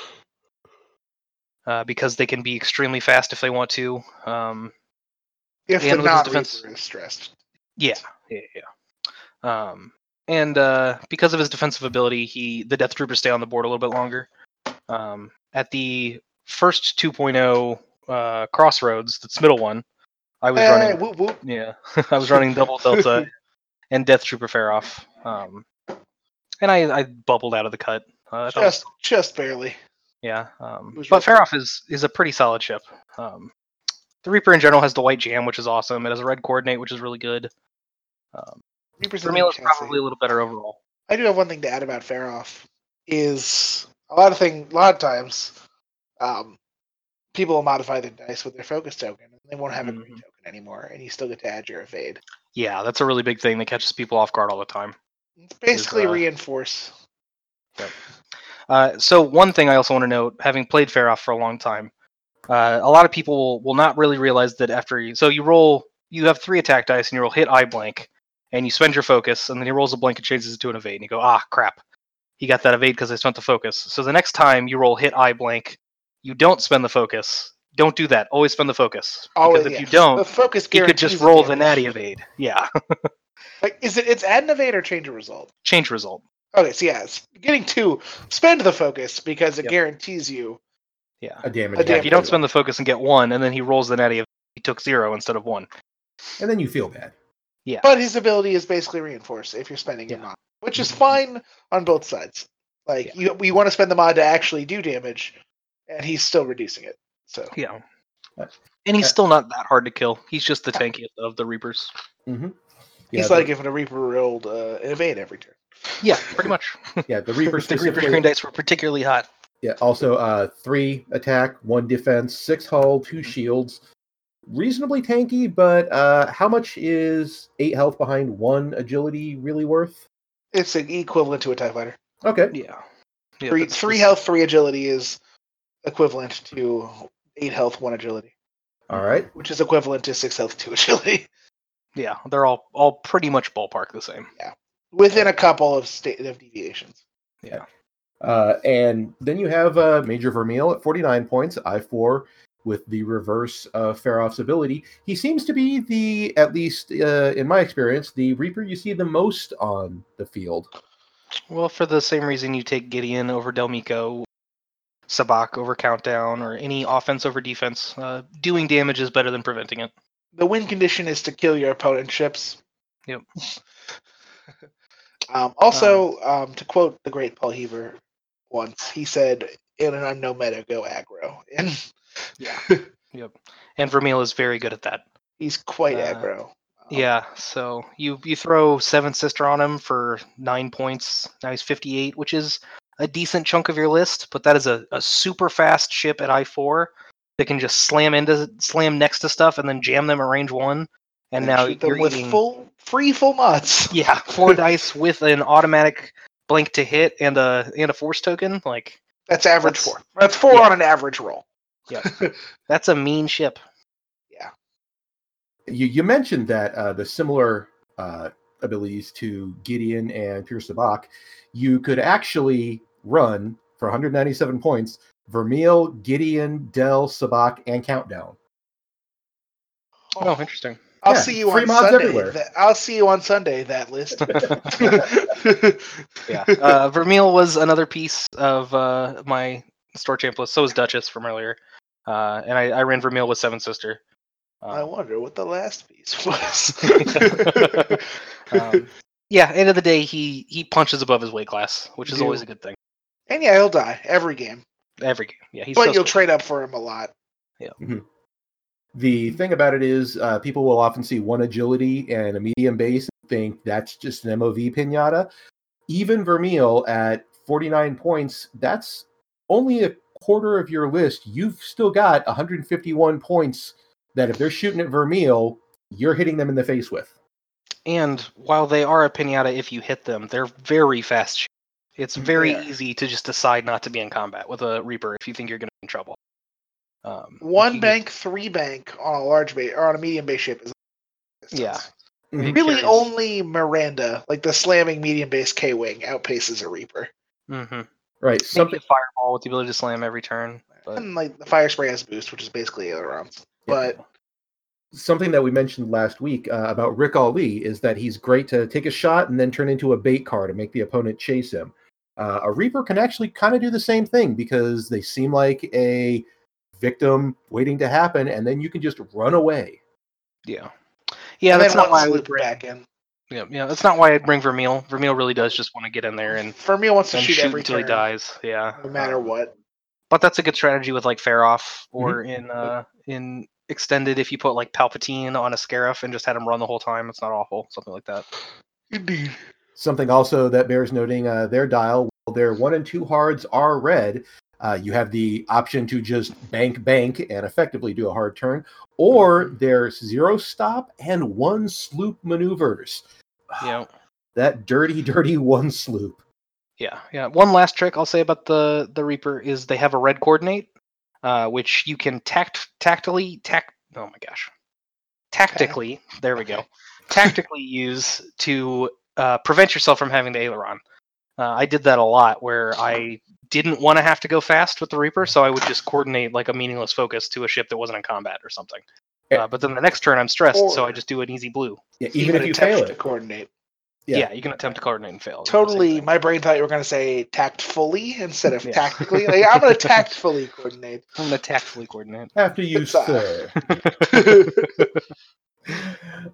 uh, because they can be extremely fast if they want to. Um, If And the with his non defense- Reaper is stressed. yeah, yeah, yeah. Um, and uh, because of his defensive ability, he the Death Troopers stay on the board a little bit longer. Um, at the first 2.0 uh, crossroads, that's middle one, I was Hey, running. whoop, whoop. Yeah, I was running double Delta and Death Trooper Feroph. Um, and I, I bubbled out of the cut. Uh, it was- Just, just barely. yeah, um, but Feroph is is a pretty solid ship. Um, the Reaper in general has the white jam, which is awesome. It has a red coordinate, which is really good. Um, Is in probably a little better overall. I do have one thing to add about Feroph. Is a lot of thing, a lot of times, um, people will modify their dice with their focus token, and they won't have a green Mhm. token anymore, and you still get to add your evade. Yeah, that's a really big thing that catches people off guard all the time. It's basically uh, reinforce. Uh, so one thing I also want to note, having played Feroph for a long time, uh, a lot of people will not really realize that after you, so you roll, you have three attack dice and you roll hit eye blank, and you spend your focus, and then he rolls a blank and changes it to an evade, and you go, ah, crap, he got that evade because I spent the focus. So the next time you roll hit eye blank, you don't spend the focus. Don't do that. Always spend the focus. Always, because if yeah. you don't, the focus you could just roll the natty evade. Yeah, Like, is it? It's add an evade or change a result? change result. Okay, so yeah, it's getting to spend the focus because it Yep. guarantees you. Yeah. A damage. A Yeah, damage. if you don't spend the focus and get one, and then he rolls the natty, he took zero instead of one. and then you feel bad. Yeah. But his ability is basically reinforced if you're spending Yeah. your mod, which is fine on both sides. Like you, we want to spend the mod to actually do damage, and he's still reducing it. So Yeah. And he's still not that hard to kill. He's just the tankiest of the Reapers. Mm-hmm. he's like if a Reaper rolled uh, evade every turn. Yeah, pretty much. yeah, the Reaper If the Reaper green dice were particularly hot. Yeah, also uh three attack, one defense, six hull, two shields. Reasonably tanky, but uh how much is eight health behind one agility really worth? It's an equivalent to a Tie Fighter. Okay. Yeah. yeah three three health, three agility is equivalent to eight health, one agility, All right. which is equivalent to six health, two agility, Yeah, they're all all pretty much ballpark the same. Yeah, within a couple of state of deviations. Yeah. Uh and then you have uh Major Vermeil at 49 points, I4 with the reverse of Faroff's ability. He seems to be the at least uh in my experience, the Reaper you see the most on the field. Well, for the same reason you take Gideon over Delmico, Sabacc over Countdown, or any offense over defense, uh, doing damage is better than preventing it. The win condition is to kill your opponent's ships. Yep. um, also, um, to quote the great Paul Heaver once, he said, "In an unknown meta, go aggro," and Yeah. Yep. And Vermeil is very good at that. he's quite Uh, aggro. Yeah, so you you throw Seventh Sister on him for nine points. Now he's fifty eight, which is a decent chunk of your list, but that is a, a super fast ship at I four that can just slam into slam next to stuff and then jam them at range one. And now shoot you're with eating full free full mods. yeah four dice with an automatic blank to hit and a and a force token. Like That's average That's- four. That's four yeah. on an average roll. that's a mean ship. Yeah. You, you mentioned that uh, the similar uh, abilities to Gideon and Pierce the Sabacc, you could actually run for 197 points Vermeil, Gideon, Del, Sabacc, and Countdown. Oh, interesting. I'll Yeah, see you free on mods Sunday. everywhere. That, I'll see you on Sunday. That list. yeah. Uh, Vermeil was another piece of uh, my store champ list. So was Duchess from earlier. Uh, and I, I ran Vermeil with Seventh Sister. I Um, wonder what the last piece was. um, yeah, end of the day, he he punches above his weight class, which is You always a good thing. and yeah, he'll die every game, Every game. Yeah, he's but so you'll skilled. trade up for him a lot. Yeah. The thing about it is, uh, people will often see one agility and a medium base and think that's just an MOV pinata. Even Vermeil at 49 points, that's only a quarter of your list. You've still got 151 points that if they're shooting at Vermeil, you're hitting them in the face with. And while they are a pinata if you hit them, they're very fast. sh- It's very They are. easy to just decide not to be in combat with a Reaper if you think you're going to be in trouble. Um, One you- bank, three bank on a large base or on a medium base ship is. Yeah. Mhm. Really, only Miranda, like the slamming medium base K wing, outpaces a Reaper. Mhm. Right. Maybe Something a fireball with the ability to slam every turn. But And like the fire spray has boost, which is basically ailerons. But something that we mentioned last week uh, about Ric Olié is that he's great to take a shot and then turn into a bait car to make the opponent chase him. Uh, a Reaper can actually kind of do the same thing because they seem like a victim waiting to happen, and then you can just run away. yeah, yeah, and that's not why I would loop bring. back in. Yeah, yeah, that's not why I'd bring Vermeil. Vermeil really does just want to get in there and, Vermeil wants to and shoot, shoot every until he dies. Yeah, no matter what. But that's a good strategy with like Feroph or Mm-hmm. in uh in extended if you put like Palpatine on a Scarif and just had him run the whole time. It's not awful. Something like that. Indeed. Something also that bears noting uh, their dial, while their one and two hards are red, uh, you have the option to just bank bank and effectively do a hard turn, or there's zero stop and one sloop maneuvers. Know. That dirty, dirty one sloop. Yeah, yeah. One last trick I'll say about the the Reaper is they have a red coordinate, uh, which you can tact tactily tact. Oh my gosh, tactically. There we go. Tactically use to uh, prevent yourself from having the aileron. Uh, I did that a lot where I didn't want to have to go fast with the Reaper, so I would just coordinate like a meaningless focus to a ship that wasn't in combat or something. Yeah. Uh, but then the next turn I'm stressed, so I just do an easy blue. Yeah, even, if you attempt fail to coordinate. Yeah. Yeah. you can attempt to coordinate and fail. It's the same Totally. My brain thought you were going to say tactfully instead of Yeah. tactically. Like, I'm going to tactfully coordinate. I'm gonna tactfully coordinate. After you, It's, sir.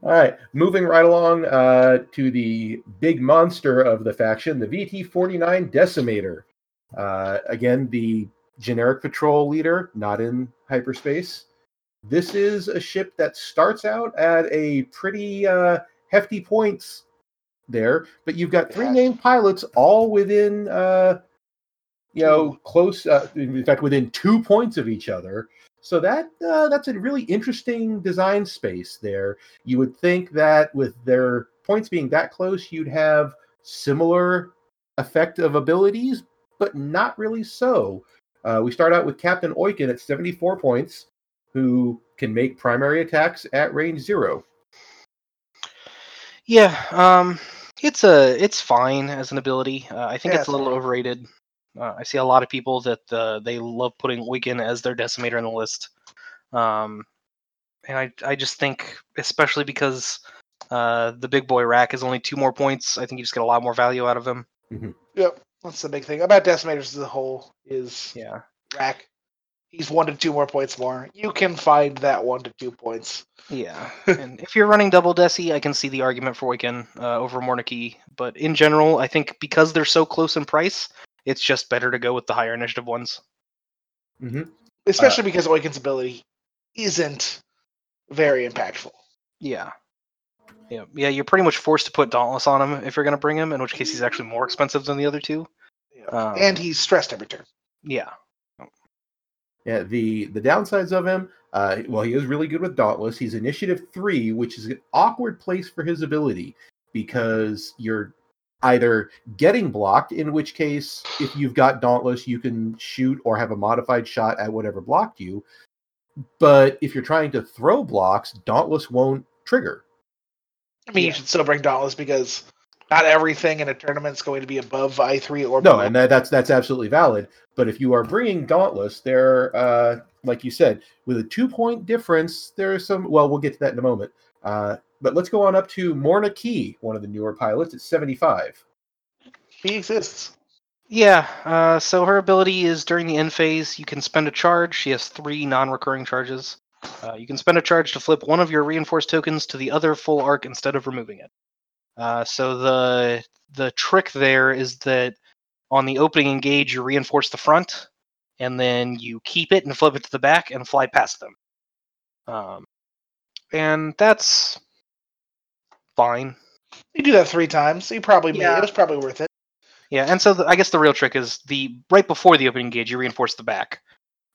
All right, moving right along uh, to the big monster of the faction, the VT-49 Decimator. Uh, again, the generic patrol leader, not in hyperspace. This is a ship that starts out at a pretty uh, hefty points there, but you've got three named pilots all within, uh, you know, close. Uh, in fact, within two points of each other. So that uh, that's a really interesting design space there. You would think that with their points being that close, you'd have similar effective abilities, but not really so. Uh, we start out with Captain Oicunn at 74 points, who can make primary attacks at range zero. Yeah, um, it's a it's fine as an ability. Uh, I think Yeah, it's a little fine. overrated. Uh, I see a lot of people that uh, they love putting Oicunn as their decimator in the list, um, and I I just think, especially because uh, the big boy rack is only two more points, I think you just get a lot more value out of him. Yep. That's the big thing about decimators as a whole is Yeah, rack. He's one to two more points more. You can find that one to two points. yeah. and if you're running double deci, I can see the argument for Oicunn uh, over Morna Kee, but in general, I think because they're so close in price, it's just better to go with the higher initiative ones. hmm Especially because Oicunn's ability isn't very impactful. Yeah. Yeah, yeah, you're pretty much forced to put Dauntless on him if you're going to bring him, in which case he's actually more expensive than the other two. Yeah. Um, and he's stressed every turn. Yeah. Yeah, the the downsides of him, uh, well, he is really good with Dauntless. He's initiative three, which is an awkward place for his ability because you're either getting blocked, in which case, if you've got Dauntless, you can shoot or have a modified shot at whatever blocked you. But if you're trying to throw blocks, Dauntless won't trigger. I mean, you should still bring Dauntless because not everything in a tournament is going to be above I three or No, below. and that, that's that's absolutely valid. But if you are bringing Dauntless, there, uh, like you said, with a two point difference, there is some. Well, we'll get to that in a moment. Uh, but let's go on up to Morna Kee, one of the newer pilots at seventy five. She exists. Yeah, uh, so her ability is during the end phase, you can spend a charge. She has three non recurring charges. Uh, you can spend a charge to flip one of your reinforced tokens to the other full arc instead of removing it. Uh, so the the trick there is that on the opening engage, you reinforce the front, and then you keep it and flip it to the back and fly past them. Um, and that's fine. You do that three times. So you probably made Yeah. it was probably worth it. Yeah, and so the, I guess the real trick is the right before the opening engage, you reinforce the back.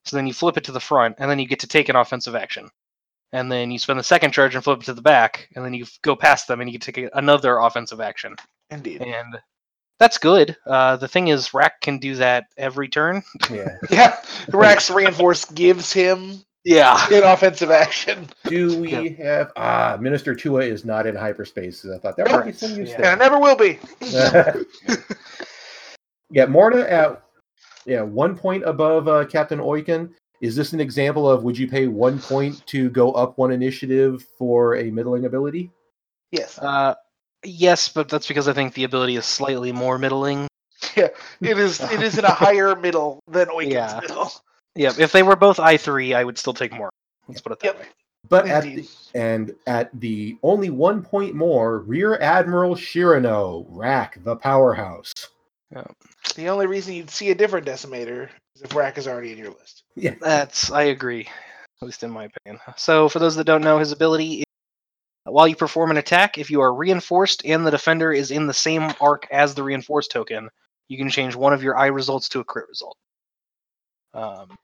So then you flip it to the front, and then you get to take an offensive action. And then you spend the second charge and flip it to the back, and then you go past them and you can take another offensive action. Indeed. And that's good. Uh, the thing is, Rack can do that every turn. Yeah. Yeah. Rex reinforce gives him Yeah. an offensive action. Do we have ah Minister Tua is not in hyperspace? I thought there might be some use Yeah. And it never will be. yeah, Morna at yeah one point above uh, Captain Oicunn. Is this an example of would you pay one point to go up one initiative for a middling ability? Yes. Uh, yes, but that's because I think the ability is slightly more middling. Yeah, it is it is in a higher middle than Oicunn's Yeah. middle. Yeah, if they were both I three, I would still take more. Let's put it that Yep. way. But at the, and at the only one point more, Rear Admiral Chiraneau, Rack, the powerhouse. The only reason you'd see a different decimator is if Rack is already in your list. Yeah, That's I agree, at least in my opinion. So for those that don't know, his ability is, while you perform an attack, if you are reinforced and the defender is in the same arc as the reinforced token, you can change one of your eye results to a crit result. Um,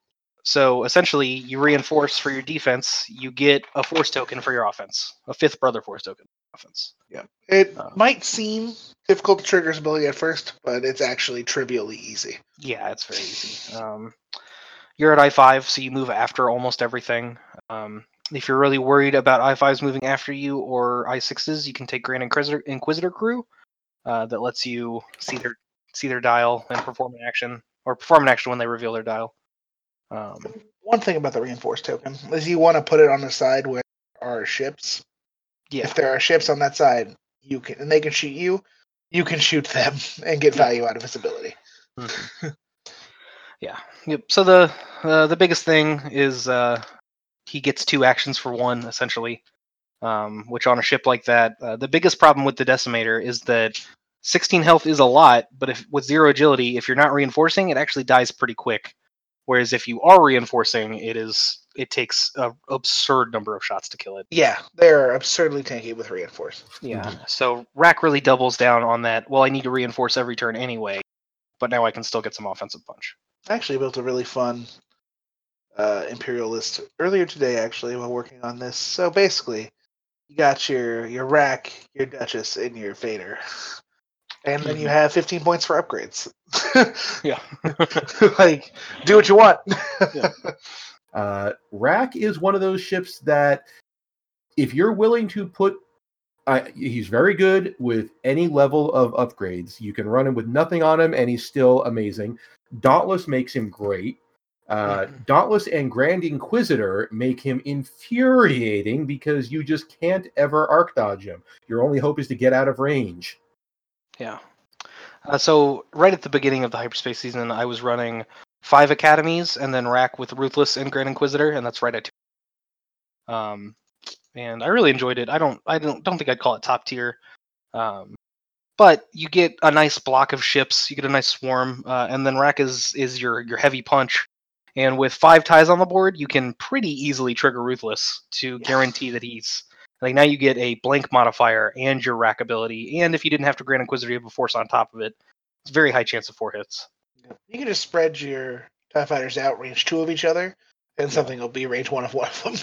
so essentially, you reinforce for your defense, you get a force token for your offense, a fifth brother force token offense. It Uh. might seem difficult to trigger his ability at first, but it's actually trivially easy. Yeah, it's very easy. Um, you're at I five, so you move after almost everything. Um, if you're really worried about I fives moving after you or I sixes, you can take Grand Inquisitor, Inquisitor Crew, uh, that lets you see their see their dial and perform an action, or perform an action when they reveal their dial. Um, One thing about the reinforced token is you want to put it on the side where are ships. Yeah, If there are ships on that side, you can, and they can shoot you. You can shoot them and get value out of his ability. Mhm. yeah. Yep. So the uh, the biggest thing is uh, he gets two actions for one essentially. Um, which on a ship like that, uh, the biggest problem with the decimator is that 16 health is a lot, but if with zero agility, if you're not reinforcing, it actually dies pretty quick. Whereas if you are reinforcing, it is it takes an absurd number of shots to kill it. Yeah, they're absurdly tanky with reinforce. Yeah. So Rack really doubles down on that. Well, I need to reinforce every turn anyway, but now I can still get some offensive punch. I actually built a really fun uh, Imperial list earlier today, actually, while working on this. So basically, you got your your Rack, your Duchess, and your Vader. And then you have 15 points for upgrades. Yeah. like, do what you want. Uh, Rack is one of those ships that, if you're willing to put, uh, he's very good with any level of upgrades. You can run him with nothing on him, and he's still amazing. Dauntless makes him great. Uh, Mhm. Dauntless and Grand Inquisitor make him infuriating because you just can't ever arc dodge him. Your only hope is to get out of range. Yeah. Uh, so right at the beginning of the hyperspace season, I was running five academies and then rack with Ruthless and Grand Inquisitor, and that's right at two. Um, and I really enjoyed it. I don't, I don't, don't think I'd call it top tier. Um, but you get a nice block of ships, you get a nice swarm, uh, and then rack is is your your heavy punch. And with five ties on the board, you can pretty easily trigger Ruthless to Yeah. guarantee that he's like now you get a blank modifier and your rack ability, and if you didn't have to Grand Inquisitor, you have a force on top of it. It's a very high chance of four hits. You can just spread your TIE fighters out range two of each other, and something will be range one of one of them.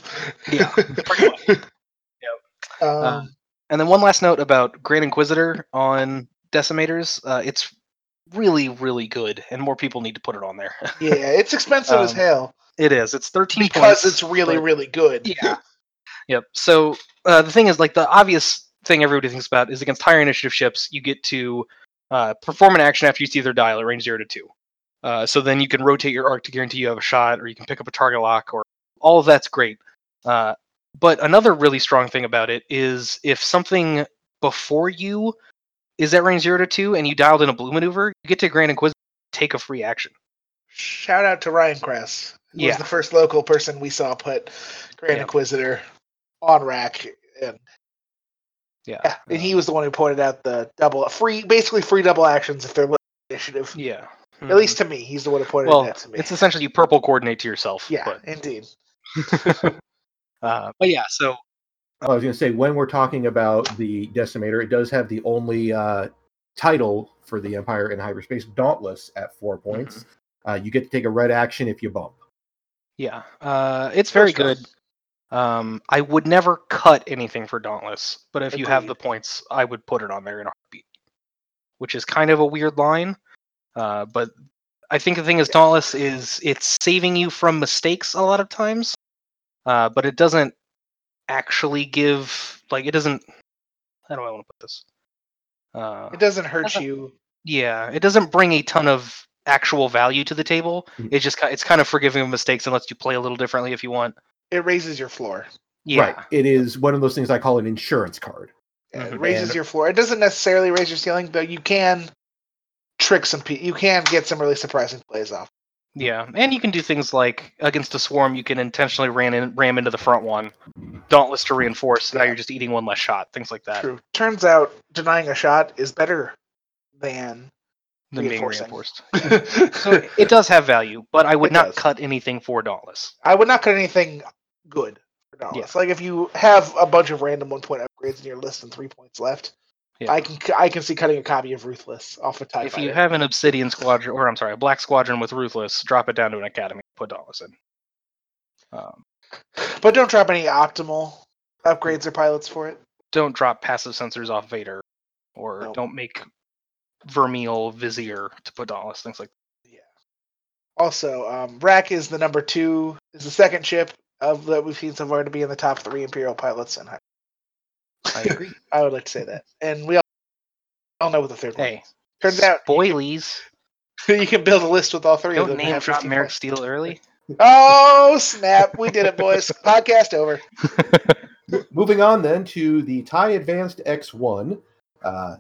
Yeah, pretty much. Um, Uh, And then one last note about Grand Inquisitor on Decimators. Uh, it's really, really good, and more people need to put it on there. yeah, it's expensive as um, hell it is. It's 13 because points, it's really, but- really good. Yeah. Yep. So uh, the thing is, like, the obvious thing everybody thinks about is against higher initiative ships, you get to uh, perform an action after you see their dial at range zero to two. Uh, so then you can rotate your arc to guarantee you have a shot, or you can pick up a target lock, or all of that's great. Uh, but another really strong thing about it is if something before you is at range zero to two and you dialed in a blue maneuver, you get to Grand Inquisitor take a free action. Shout out to Ryan Kress. Who Yeah. was the first local person we saw put Grand Yeah. Inquisitor on rack. And Yeah. yeah, and he was the one who pointed out the double free, basically free double actions if they're initiative. Yeah. At least to me, he's the one who pointed well, that to me. it's essentially you purple coordinate to yourself. yeah, But, indeed. uh, but yeah, so I was going to say when we're talking about the Decimator, it does have the only uh, title for the Empire in hyperspace, Dauntless, at four points. Uh, you get to take a red action if you bump. yeah, uh, it's very strong. good. Um, I would never cut anything for Dauntless, but if you have the points, I would put it on there in a heartbeat. Which is kind of a weird line, uh, but I think the thing is Dauntless is it's saving you from mistakes a lot of times, uh, but it doesn't actually give like it doesn't. How do I want to put this? Uh, It doesn't hurt you. Yeah, it doesn't bring a ton of actual value to the table. Mhm. It's just it's kind of forgiving of mistakes and lets you play a little differently if you want. It raises your floor. Yeah, Right. It is one of those things I call an insurance card. Yeah, It Mhm. raises And- your floor. It doesn't necessarily raise your ceiling, but you can trick some people. You can get some really surprising plays off. yeah, and you can do things like against a swarm, you can intentionally ran in, ram into the front one, dauntless to reinforce. Now Yeah. you're just eating one less shot, things like that. True. Turns out denying a shot is better than Than being reinforced. So it- it does have value, but I would It not does. cut anything for dauntless. I would not cut anything good for Dauntless. Like if you have a bunch of random one point upgrades in your list and three points left, Yeah. I can I can see cutting a copy of Ruthless off a TIE if you have an obsidian squadron, or I'm sorry, a black squadron with ruthless, drop it down to an academy, put dauntless in. Um, But don't drop any optimal upgrades or pilots for it. don't drop passive sensors off Vader, or don't make Vermeil Vizier to put Dauntless, things like that. Yeah. Also, um, Rack is the number two, is the second ship of that we've seen so far to be in the top three Imperial pilots. And I. I agree. I would like to say that. And we all, all know what the third one is. Turns out spoilies. you can build a list with all three of Don't them. and name have drop 15 Maarek. Stele early. Oh, snap. We did it, boys. Podcast over. Moving on then to the TIE Advanced X1. Uh,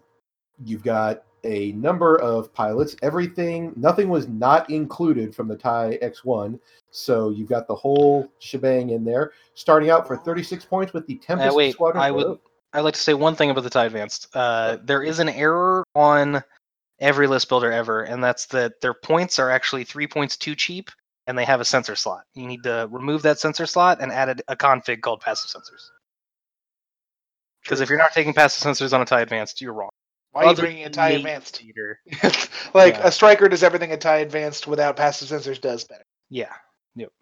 you've got a number of pilots. Everything, nothing was not included from the TIE X1. So you've got the whole shebang in there. Starting out for 36 points with the Tempest Uh, wait, Squadron. I would. I'd like to say one thing about the TIE Advanced. Uh, there is an error on every list builder ever, and that's that their points are actually three points too cheap, and they have a sensor slot. You need to remove that sensor slot and add a, a config called passive sensors. Because if you're not taking passive sensors on a TIE Advanced, you're wrong. Why are you bringing a tie than advanced? Cheater. like Yeah. a striker does everything a tie advanced without passive sensors does better, Yeah. Yep.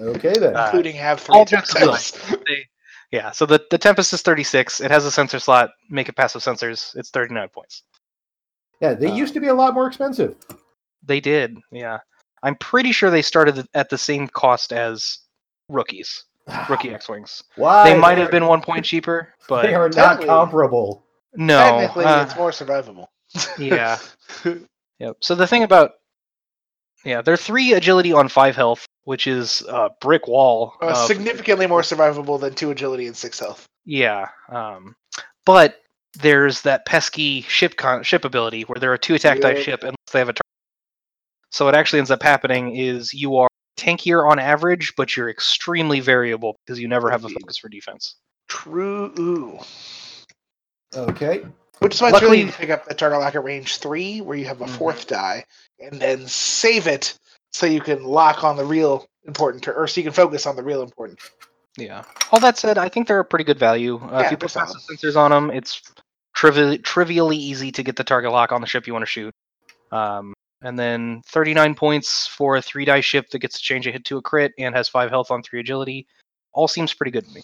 Okay then. Uh, including have three all attack jokes aside, cells. they- yeah. So the the Tempest is 36. It has a sensor slot. Make it passive sensors. It's 39 points. yeah, they uh, used to be a lot more expensive. They did. Yeah. I'm pretty sure they started at the same cost as rookies, rookie X-wings. Why? They might have been one point cheaper, but They are not Technically- comparable. No. Technically, uh, it's more survivable. yeah. Yep. So the thing about yeah, they're three agility on five health, which is a brick wall. Uh, of- significantly more survivable than two agility and six health. Yeah. Um, but there's that pesky ship con- ship ability where they're a two attack type Yeah. ship unless they have a. Tar- so what actually ends up happening is you are tankier on average, but you're extremely variable because you never have a focus for defense. True. Okay. Which is why it's really Luckily- easy to pick up the target lock at range three, where you have a fourth die, and then save it so you can lock on the real important, or so you can focus on the real important. Yeah. All that said, I think they're a pretty good value. Uh, Yeah, if you put passive sensors on them, it's trivially trivially easy to get the target lock on the ship you want to shoot. Um, and then 39 points for a three die ship that gets to change a hit to a crit and has five health on three agility. All seems pretty good to me.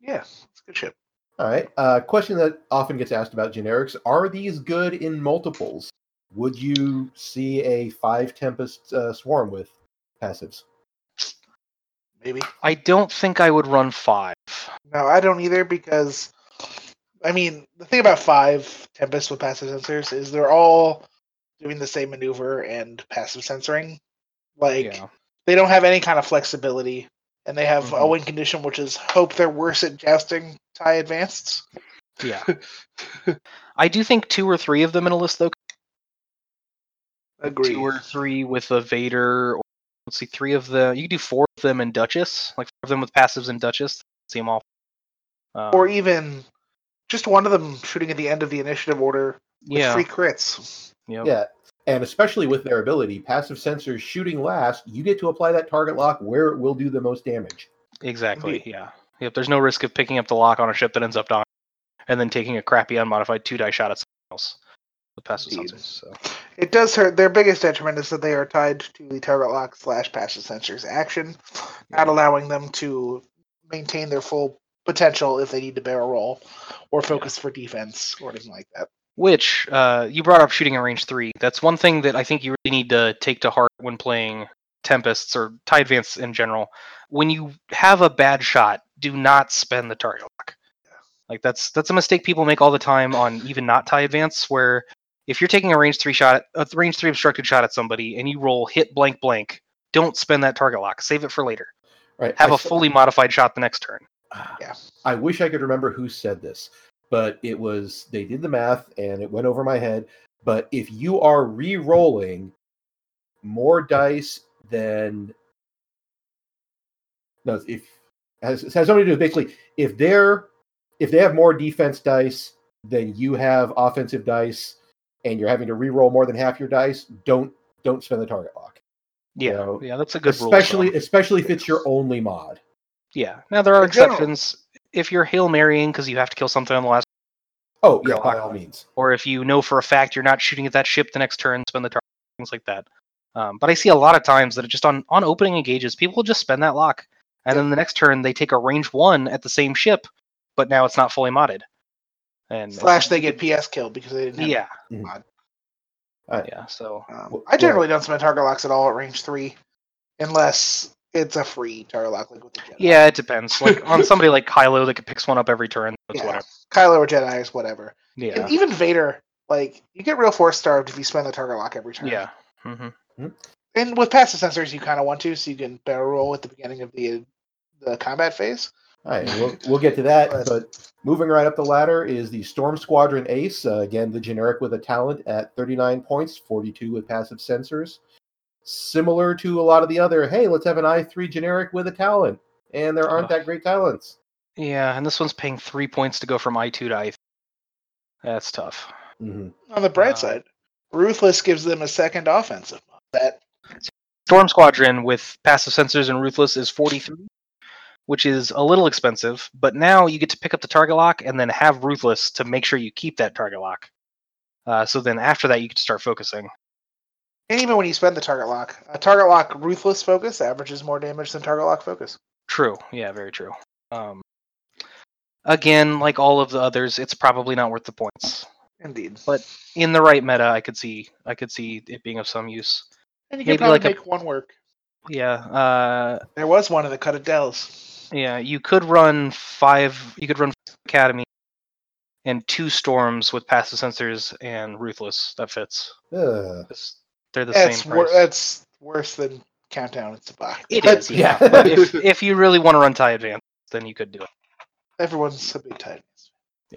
Yeah, it's a good ship. All right. Uh, question that often gets asked about generics: Are these good in multiples? Would you see a five Tempest uh, swarm with passives? Maybe. I don't think I would run five. No, I don't either because, I mean, the thing about five Tempest with passive sensors is they're all doing the same maneuver and passive censoring. Like, yeah. they don't have any kind of flexibility, and they have a Mhm. win condition, which is hope they're worse at jousting tie advanced. Yeah. I do think two or three of them in a list though. Agree. Two or three with a Vader. Or, let's see, three of the. You could do four of them in Duchess, like four of them with passives in Duchess. Seem awful. Um, Or even just one of them shooting at the end of the initiative order with yeah, free crits. yep. Yeah. And especially with their ability, passive sensors shooting last, you get to apply that target lock where it will do the most damage. Exactly. Indeed. Yeah. Yep. There's no risk of picking up the lock on a ship that ends up dying, and then taking a crappy unmodified two die shot at something else with passive Indeed. sensors. So. It does hurt. Their biggest detriment is that they are tied to the target lock slash passive sensors action, not allowing them to maintain their full potential if they need to barrel roll or focus for defense or anything like that. Which uh, you brought up shooting at range three. That's one thing that I think you really need to take to heart when playing Tempests or TIE Advance in general. When you have a bad shot, do not spend the target lock. Like that's that's a mistake people make all the time on even not TIE Advance, where if you're taking a range three shot, a range three obstructed shot at somebody, and you roll hit blank blank, don't spend that target lock. Save it for later. Right. Have I a saw- fully modified shot the next turn. Yeah. I wish I could remember who said this, but it was they did the math and it went over my head. But if you are re-rolling more dice than no, if has has something to do with basically if they're if they have more defense dice than you have offensive dice, and you're having to re-roll more than half your dice, don't don't spend the target lock. Yeah, know, yeah, that's a good especially thumb. especially if it's your only mod. yeah. Now there are In general- exceptions. If you're hail marrying because you have to kill something on the last, Oh yeah, by all means. or if you know for a fact you're not shooting at that ship the next turn, spend the target, things like that. Um, but I see a lot of times that it just on on opening engages, people will just spend that lock, and then the next turn they take a range one at the same ship, but now it's not fully modded. And it's- Slash, they get PS killed because they didn't have yeah, mod. yeah. So Um, I generally don't spend target locks at all at range three, unless it's a free target lock, like with the Jedi. yeah, it depends. Like on somebody like Kylo that could picks one up every turn, it's Yeah. whatever. Kylo or Jedi is whatever. Yeah, And even Vader, like you get real force starved if you spend the target lock every turn. yeah. Mm-hmm. And with passive sensors, you kind of want to, so you can barrel roll at the beginning of the the combat phase. All right, we'll, we'll get to that. But- But moving right up the ladder is the Storm Squadron Ace. Uh, again, the generic with a talent at 39 points, 42 with passive sensors. Similar to a lot of the other, hey, let's have an I3 generic with a talent. And there aren't Ugh. that great talents. Yeah, and this one's paying three points to go from I two to i3. That's tough. Mhm. On the bright Wow. side, Ruthless gives them a second offensive. That Storm Squadron with passive sensors and ruthless is 43, which is a little expensive, but now you get to pick up the target lock and then have ruthless to make sure you keep that target lock. Uh, so then after that, you can start focusing. And even when you spend the target lock, a target lock Ruthless focus averages more damage than target lock focus. True. Yeah, very true. Um, again, like all of the others, it's probably not worth the points. Indeed. But- In the right meta, I could see I could see it being of some use. and you can maybe probably like a- one work. Yeah. Uh, There was one of the cut of Dells. Yeah, you could run five. You could run Academy and two storms with passive sensors and ruthless. That fits. Ugh. It's- They're the That's same wor- that's worse than Countdown and Sabacc. It But is, yeah. Yeah. but if if you really want to run tie advance, then you could do it. Everyone's a big tight.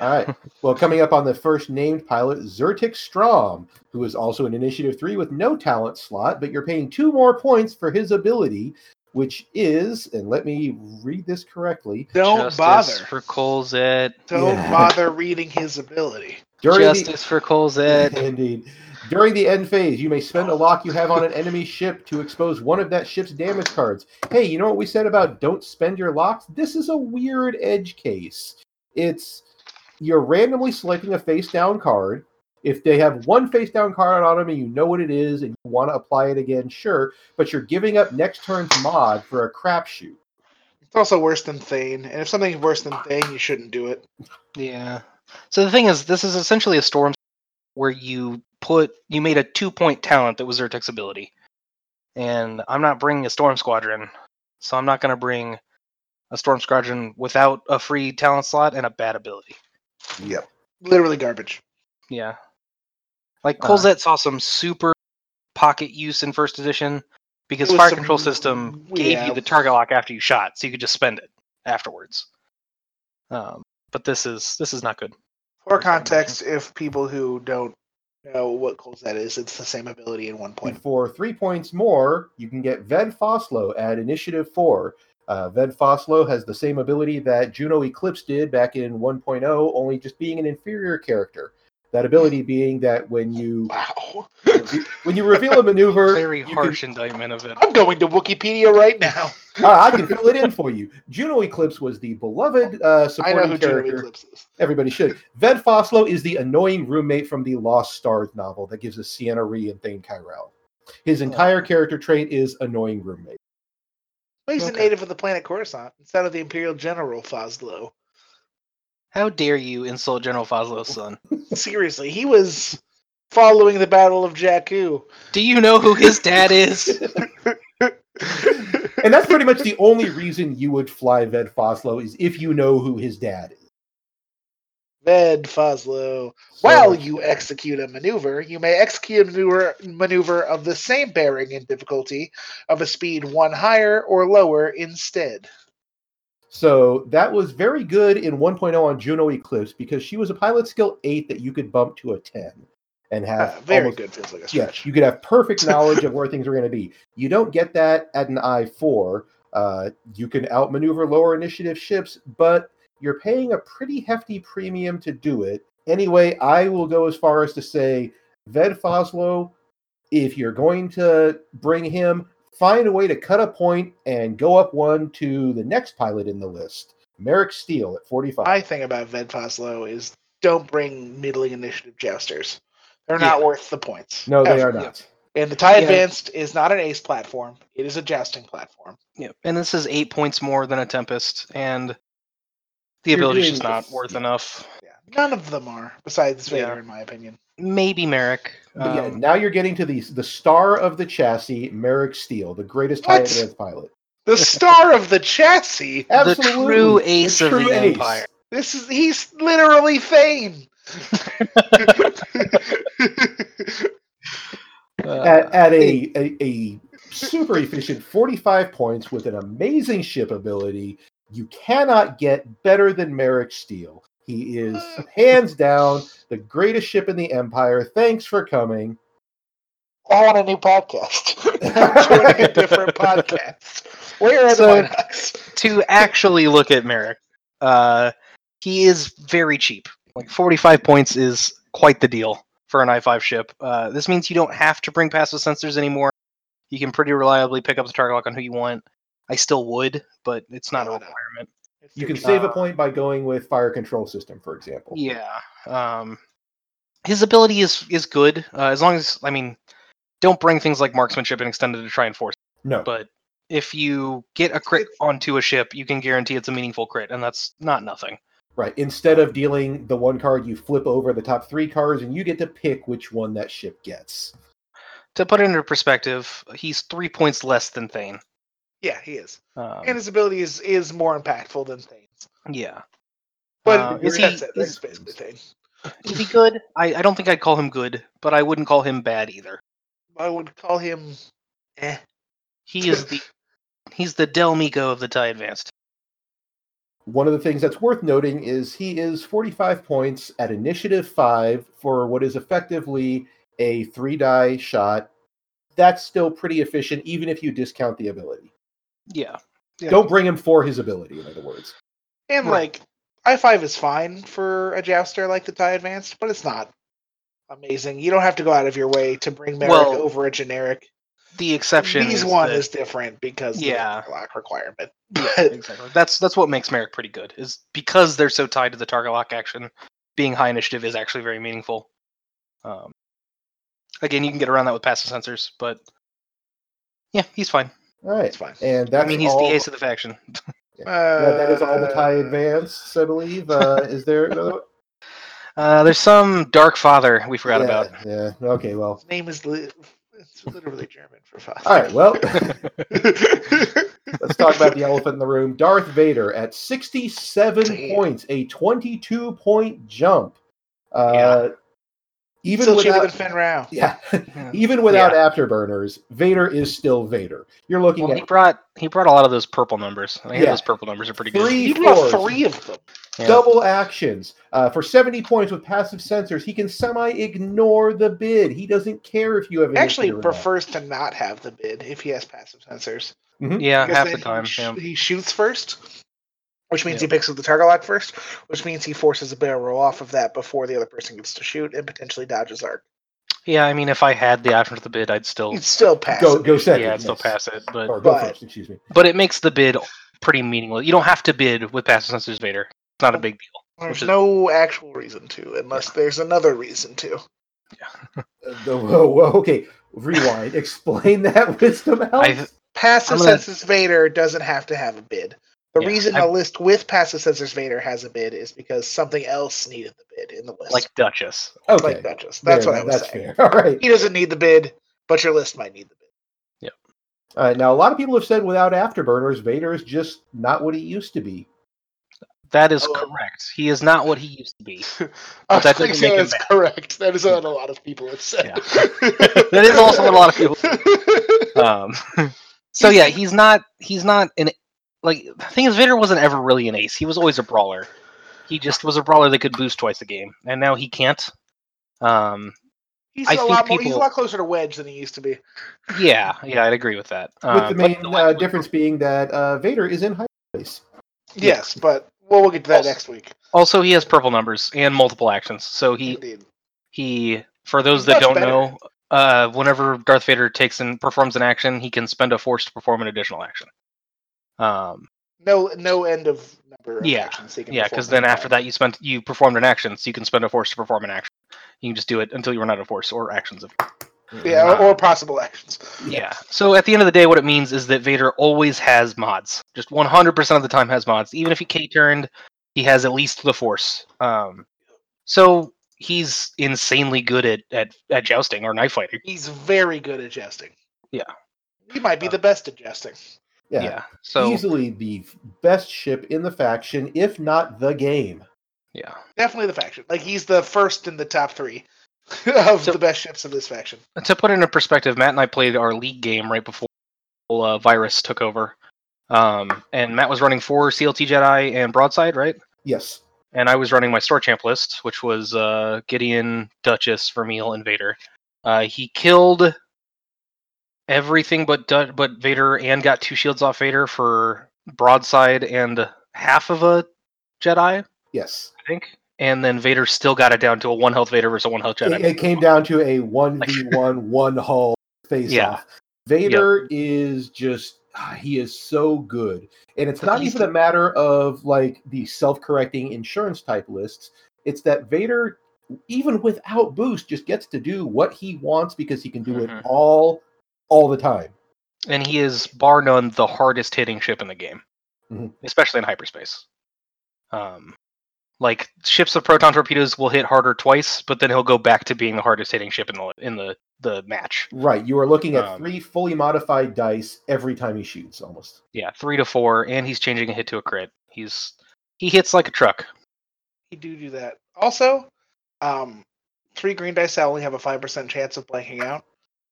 All right. Well, coming up on the first named pilot, Zertik Strom, who is also an Initiative 3 with no talent slot, but you're paying two more points for his ability, which is, and let me read this correctly, Don't Justice bother. for Colzet. Don't Yeah. bother reading his ability. during Justice for Colzet. the, indeed. During the end phase, you may spend a lock you have on an enemy ship to expose one of that ship's damage cards. Hey, you know what we said about don't spend your locks? This is a weird edge case. It's you're randomly selecting a face down card. If they have one face down card on them and you know what it is and you want to apply it again, sure, but you're giving up next turn's mod for a crapshoot. It's also worse than Thane, and if something's worse than Thane, you shouldn't do it. Yeah. So the thing is, this is essentially a storm where you put you made a two point talent that was Zertik's ability, and I'm not bringing a storm squadron, so I'm not going to bring a storm squadron without a free talent slot and a bad ability. Yep. Literally garbage. Yeah. Like Uh, saw some super pocket use in first edition because fire some- control system gave yeah. you the target lock after you shot, so you could just spend it afterwards. Um, but this is this is not good. For context, if people who don't know what that is, it's the same ability in one And point. for three points more, you can get Ved Foslo at Initiative 4. Uh, Ved Foslo has the same ability that Juno Eclipse did back in 1.0, only just being an inferior character. That ability being that when you Wow. when you reveal a maneuver, Very you can- harsh indictment of it. I'm going to Wikipedia right now. I can fill it in for you. Juno Eclipse was the beloved uh, I know supporting who Juno character. Eclipse is. Everybody should. Ved Foslo is the annoying roommate from the Lost Stars novel that gives us Ciena Ree and Thane Kyrell. His entire character trait is annoying roommate. Well, he's a native of the planet Coruscant instead of the Imperial General Foslo. How dare you insult General Foslo's son? Seriously, he was following the Battle of Jakku. Do you know who his dad is? and that's pretty much the only reason you would fly Ved Foslo is if you know who his dad is. Ved Foslo. So- While you execute a maneuver, you may execute a maneuver, maneuver of the same bearing and difficulty of a speed one higher or lower instead. So that was very good in 1.0 on Juno Eclipse because she was a pilot skill 8 that you could bump to a 10 and have Uh, very almost- good feels like a Yeah, you could have perfect knowledge of where things are going to be. You don't get that at an I4. Uh, you can outmaneuver lower initiative ships, but you're paying a pretty hefty premium to do it. Anyway, I will go as far as to say, Ved Foslo, if you're going to bring him, find a way to cut a point and go up one to the next pilot in the list, Maarek Stele at 45. My thing about Ved Foslo is don't bring middling initiative jousters. They're not Yeah. worth the points. no, they are not. And the TIE Yeah. Advanced is not an ace platform. It is a jousting platform. Yep. And this is eight points more than a Tempest, and the You're ability's just not worth yeah. enough. Yeah. None of them are, besides Vader, Yeah. in my opinion. Maybe Maarek. But yeah, Um, now you're getting to the the star of the chassis, Maarek Stele, the greatest TIE What? Advanced pilot. The star of the chassis. the true ace of true the ace. Empire. This is he's literally Thane. Uh, At, at a, a, a super efficient 45 points with an amazing ship ability, You cannot get better than Maarek Stele. He is hands down the greatest ship in the Empire. Thanks for coming. I want a new podcast. I'm joining a different podcast. Where are So- the to actually look at Maarek, uh, he is very cheap. Like 45 points is quite the deal for an i5 ship. Uh, this means you don't have to bring passive sensors anymore. You can pretty reliably pick up the target lock on who you want. I still would, but it's not a No, no. requirement. You can It's save a point by going with fire control system, for example. Yeah. Um, his ability is is good uh, as long as I mean, don't bring things like marksmanship and extended to try and force. No, But if you get a crit onto a ship, you can guarantee it's a meaningful crit, and that's not nothing. Right. Instead of dealing the one card, you flip over the top three cards, and you get to pick which one that ship gets. To put it into perspective, he's three points less than Thane. yeah, he is, Um, and his ability is is more impactful than Thane's. yeah. But Uh, is he- it. Is- basically Thane. Is he good? I, I don't think I'd call him good, but I wouldn't call him bad either. I would call him. Eh. He is the he's the Del Meeko of the TIE Advanced. One of the things that's worth noting is he is 45 points at initiative five for what is effectively a three die shot. That's still pretty efficient, even if you discount the ability. Yeah. Yeah. Don't bring him for his ability, in other words. And Right. like I five is fine for a jouster like the tie advanced, but it's not amazing. You don't have to go out of your way to bring Maarek Well, over a generic. The exception These is one that- is different because Yeah. of the lock requirement. Yeah, exactly. That's that's what makes Maarek pretty good. Is because they're so tied to the target lock action. Being high initiative is actually very meaningful. Um, again, you can get around that with passive sensors, but yeah, he's fine. All right. it's fine. And that's I mean, he's all, the ace of the faction. that, that is all the tie Uh, advance, I believe. Uh, is there another? Uh, there's some Dark Father we forgot yeah, about. Yeah. Okay. Well. His name is li- it's literally German for father. All right. Well, let's talk about the elephant in the room. Darth Vader at 67 Damn. points, a 22 point jump. Uh, Yeah. Even Still cheaper than without, Fenn Rau. yeah, even without Yeah. afterburners, Vader is still Vader. You're looking Well, he at brought he brought a lot of those purple numbers. I think Yeah. those purple numbers are pretty good. Three He brought three of them. Yeah. double actions uh, for 70 points with passive sensors. He can semi ignore the bid. He doesn't care if you have Actually initiative not. prefers to not have the bid if he has passive sensors. Yeah, Because half the time. He, sh- yeah. he shoots first, which means Yeah. he picks up the target lock first, which means he forces a barrel roll off of that before the other person gets to shoot and potentially dodges arc. Yeah, I mean, if I had the option for the bid, I'd still He'd still pass. Go it. go second. yeah, I'd still pass it. But Or go But- first. Excuse me. but it makes the bid pretty meaningless. You don't have to bid with passive sensors Vader. It's not a big deal. There's is- no actual reason to, unless there's another reason to. Uh, the- whoa, whoa, okay, rewind. Explain that wisdom I Alex. Passive I'm gonna- sensors Vader doesn't have to have a bid. The Yeah, reason I- a list with passive sensors Vader has a bid is because something else needed the bid in the list. like Duchess. Okay, like Duchess. That's There, what I was that's saying. fair. All right. He doesn't need the bid, but your list might need the bid. All right. Now, a lot of people have said without afterburners, Vader is just not what he used to be. That is Oh. correct. He is not what he used to be. I that think doesn't make that's correct. That is what a lot of people have said. Yeah. That is also what a lot of people. Um, so yeah, he's not. He's not an like. The thing is, Vader wasn't ever really an ace. He was always a brawler. He just was a brawler that could boost twice a game, and now he can't. Um, he's I a think lot more. He's a lot closer to Wedge than he used to be. yeah, yeah, I'd agree with that. With Uh, the main no, uh, difference being that uh, Vader is in high place. Yeah. Yes, but well, we'll get to that Also- next week. Also, he has purple numbers and multiple actions. So he Indeed. he for those that much don't better. know, uh, whenever Darth Vader takes and performs an action, he can spend a force to perform an additional action. Um, No, no end of number. Of Yeah, actions he can yeah, because then after that you spent you performed an action, so you can spend a force to perform an action. You can just do it until you run out of force or actions. Of yeah, or, or possible actions. yeah. So at the end of the day, what it means is that Vader always has mods. Just 100% of the time has mods. Even if he K turned, he has at least the force. Um, so he's insanely good at, at at jousting or knife fighting. He's very good at jesting. Yeah. he might be Uh, the best at jesting. Yeah. Yeah. So Easily the best ship in the faction, if not the game. yeah. Definitely the faction. Like he's the first in the top three of So- the best ships of this faction. to put it into perspective, Matt and I played our league game right before uh, virus took over. Um, and Matt was running four CLT Jedi and Broadside, right? Yes. And I was running my store champ list, which was uh, Gideon, Duchess, Vermeil, and Vader. Uh, he killed everything but but Vader and got two shields off Vader for Broadside and half of a Jedi, Yes. I think. And then Vader still got it down to a one health Vader versus a one health Jedi. It, it came down to a 1v1, one hull face Yeah. off. Vader is just, ah, he is so good. And it's not even a matter of like the self correcting insurance type lists. It's that Vader, even without boost, just gets to do what he wants because he can do it Mhm. all, all the time. and he is bar none the hardest hitting ship in the game, Mhm. especially in hyperspace. Um, like ships of proton torpedoes will hit harder twice, but then he'll go back to being the hardest hitting ship in the in the the match. Right. You are looking at Um, three fully modified dice every time he shoots almost. Yeah, three to four, and he's changing a hit to a crit. He's he hits like a truck. He do do that. Also, um, three green dice I only have a five percent chance of blanking out.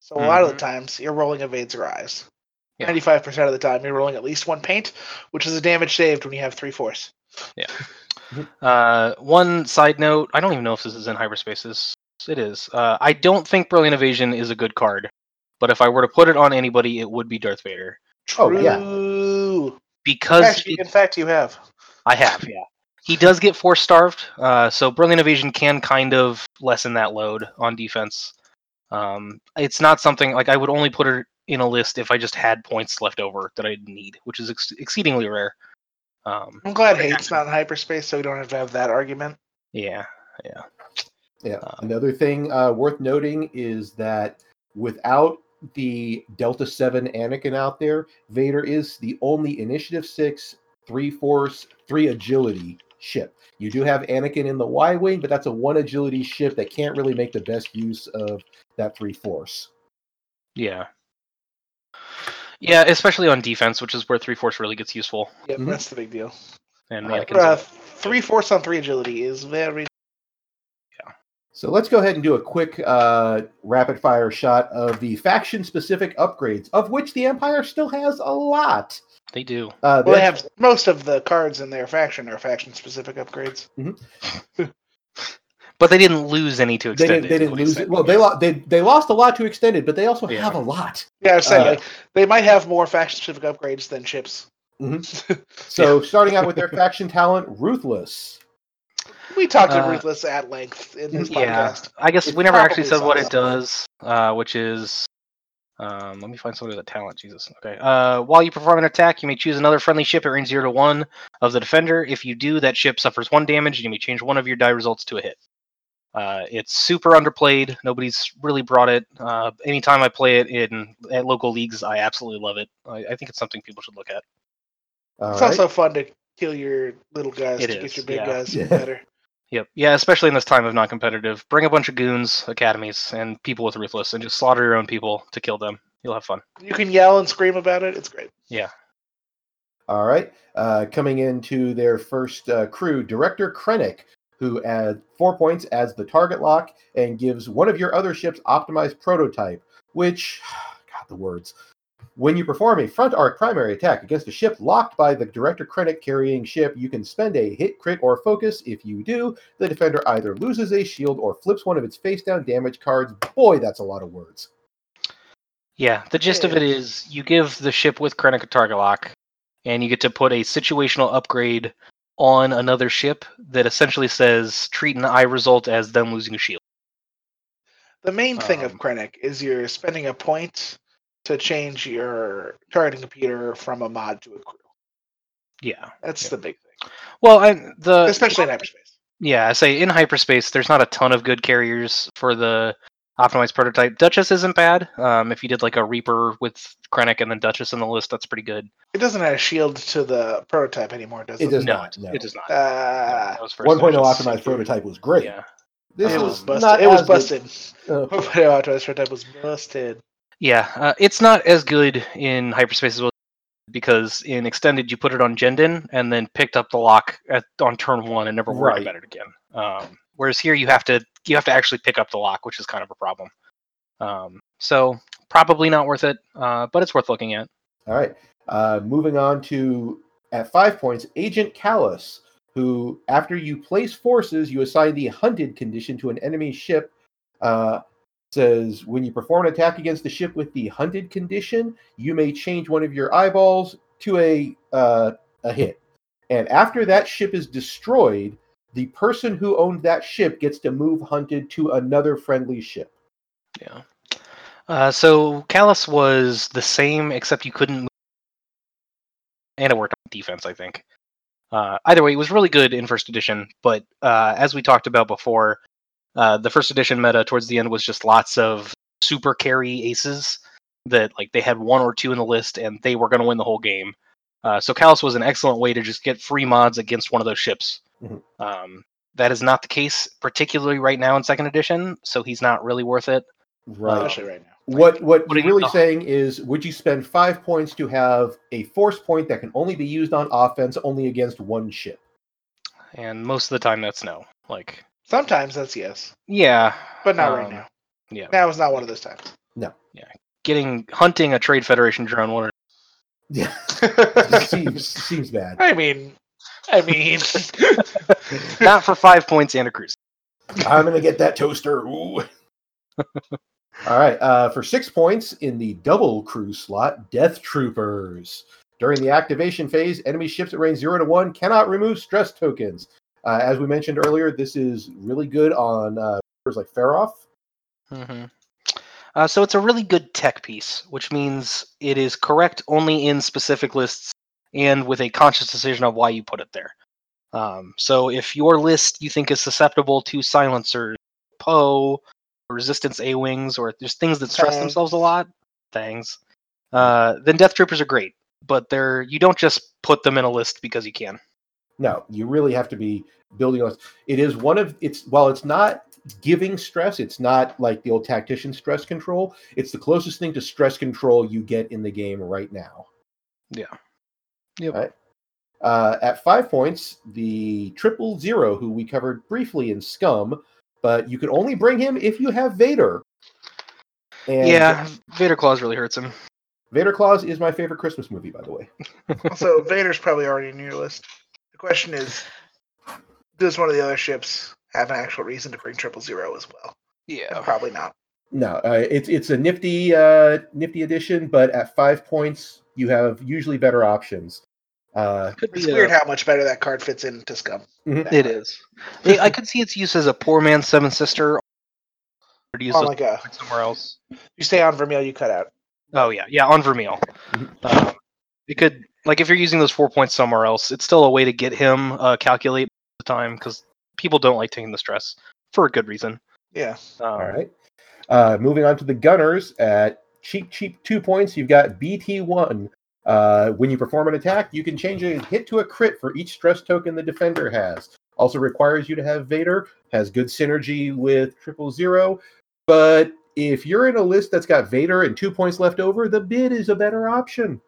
So a lot of the Mhm. times you're rolling evades or eyes. Yeah. Ninety-five percent of the time you're rolling at least one paint, which is a damage saved when you have three force. Yeah. Uh, one side note: I don't even know if this is in hyperspaces. It is. Uh, I don't think Brilliant Evasion is a good card, but if I were to put it on anybody, it would be Darth Vader Oh, True. yeah. In because fact, it- in fact, you have. I have, yeah. He does get force starved, uh, so brilliant evasion can kind of lessen that load on defense. Um, it's not something like I would only put it in a list if I just had points left over that I need, which is ex- exceedingly rare. Um, I'm glad hate's not in hyperspace, so we don't have to have that argument. yeah, Yeah. Um, Another thing uh, worth noting is that without the Delta 7 Anakin out there, Vader is the only Initiative 6, 3 Force, 3 Agility ship. You do have Anakin in the Y Wing, but that's a 1 Agility ship that can't really make the best use of that 3 Force. yeah, yeah. Especially on defense, which is where three force really gets useful. Yep, Mhm. that's the big deal. And Uh, Uh, three force on three agility is very. Yeah. So let's go ahead and do a quick uh, rapid fire shot of the faction specific upgrades, of which the Empire still has a lot. they do. Uh, Well, they have most of the cards in their faction are faction specific upgrades. But they didn't lose any to they extended. didn't, they didn't lose it. saying. Well, they, lo- they they lost a lot to extended, but they also Yeah. have a lot. Yeah, I was saying Uh, like, they might have more faction specific upgrades than chips. So starting out with their faction talent, ruthless. we talked to Uh, Ruthless at length in this Yeah, podcast. I guess It's we never actually said what it does, uh, which is. Um, let me find some of the talent. Jesus. Okay. Uh, while you perform an attack, you may choose another friendly ship at range zero to one of the defender. If you do, that ship suffers one damage, and you may change one of your die results to a hit. Uh, it's super underplayed. Nobody's really brought it. Uh, anytime I play it in at local leagues, I absolutely love it. I, I think it's something people should look at. All It's right. also fun to kill your little guys It to get your big yeah. guys Yeah. better. Yep. Yeah, especially in this time of non-competitive. Bring a bunch of goons, academies, and people with ruthless, and just slaughter your own people to kill them. You'll have fun. You can yell and scream about it. It's great. Yeah. All right. Uh, coming into their first uh, crew, Director Krennic, who adds four points as the target lock and gives one of your other ships optimized prototype, which, God, the words. When you perform a front arc primary attack against a ship locked by the Director Krennic carrying ship, you can spend a hit, crit, or focus. If you do, the defender either loses a shield or flips one of its face down damage cards. Boy, that's a lot of words. Yeah, the gist of it is you give the ship with Krennic a target lock, and you get to put a situational upgrade on another ship that essentially says treat an eye result as them losing a shield. The main thing of Um, Krennic is you're spending a point to change your targeting computer from a mod to a crew. Yeah. That's Yeah. the big thing, Well, and the especially in hyperspace. yeah, I say in hyperspace, there's not a ton of good carriers for the optimized prototype. Duchess isn't bad. Um, if you did like a Reaper with Krennic and then Duchess in the list, that's pretty good. It doesn't add a shield to the prototype anymore, does it? It does no, not. No. it does not. Uh, That was 1.0 Duchess. optimized prototype was great. Yeah. This it was, was busted. It was as good- busted. uh, 1.0 optimized prototype was busted. Yeah, uh, it's not as good in hyperspace as well because in extended you put it on Jendon and then picked up the lock at, on turn one and never worried Right. about it again. Um, whereas here you have to you have to actually pick up the lock, which is kind of a problem. Um, so probably not worth it, uh, but it's worth looking at. All right. Uh, moving on to at five points, Agent Kallus, who, after you place forces, you assign the hunted condition to an enemy ship. Uh, says when you perform an attack against the ship with the hunted condition, you may change one of your eyeballs to a uh, a hit. And after that ship is destroyed, the person who owned that ship gets to move hunted to another friendly ship. Yeah. Uh, so Kallus was the same, except you couldn't move. And it worked on defense, I think. Uh, either way, it was really good in first edition, but uh, as we talked about before, uh, the first edition meta towards the end was just lots of super carry aces that like they had one or two in the list and they were going to win the whole game. Uh, so Kallus was an excellent way to just get free mods against one of those ships. Mhm. Um, that is not the case, particularly right now in second edition. So he's not really worth it. Right. Especially right now. What what What do you're you really know? saying is, would you spend five points to have a force point that can only be used on offense, only against one ship? And most of the time, that's no. Like, Sometimes that's yes, yeah, but not right um, now. Yeah, Now is not one of those times. No. Yeah, getting hunting a Trade Federation drone. One Yeah, seems seems bad. I mean, I mean, not for five points and a cruise. I'm gonna get that toaster. Ooh. All right, uh, for six points in the double crew slot, Death Troopers. During the activation phase, enemy ships at range zero to one cannot remove stress tokens. Uh, as we mentioned earlier, this is really good on uh, like Feroph. hmm Uh, so it's a really good tech piece, which means it is correct only in specific lists and with a conscious decision of why you put it there. Um, so if your list you think is susceptible to silencers, Poe, resistance A wings, or just things that stress themselves a lot, things, uh, then Death Troopers are great. But they're you don't just put them in a list because you can. No, you really have to be building on. It is one of it's while it's not giving stress, it's not like the old tactician stress control. It's the closest thing to stress control you get in the game right now. Yeah. Yep. Right. Uh, at five points, the triple zero, who we covered briefly in Scum, but you can only bring him if you have Vader. And yeah, Vader clause really hurts him. Vader Claus is my favorite Christmas movie, by the way. so Vader's probably already in your list. The question is, does one of the other ships have an actual reason to bring triple zero as well? Yeah. Probably not. No, uh, it's it's a nifty uh, nifty addition, but at five points, you have usually better options. Uh, It's be a- weird how much better that card fits into Scum. Mhm. It is. I I could see its use as a poor man's seven sister. Or use On those like a, somewhere else. you stay on Vermeil, you cut out. Oh yeah, yeah, on Vermeil. Um, it could like if you're using those four points somewhere else, it's still a way to get him uh, calculate the time because people don't like taking the stress for a good reason. Yeah. Um, all right. Uh, moving on to the Gunners at cheap cheap two points. You've got BT one. Uh, when you perform an attack, you can change a hit to a crit for each stress token the defender has. Also requires you to have Vader. Has good synergy with triple zero. But if you're in a list that's got Vader and two points left over, the bid is a better option.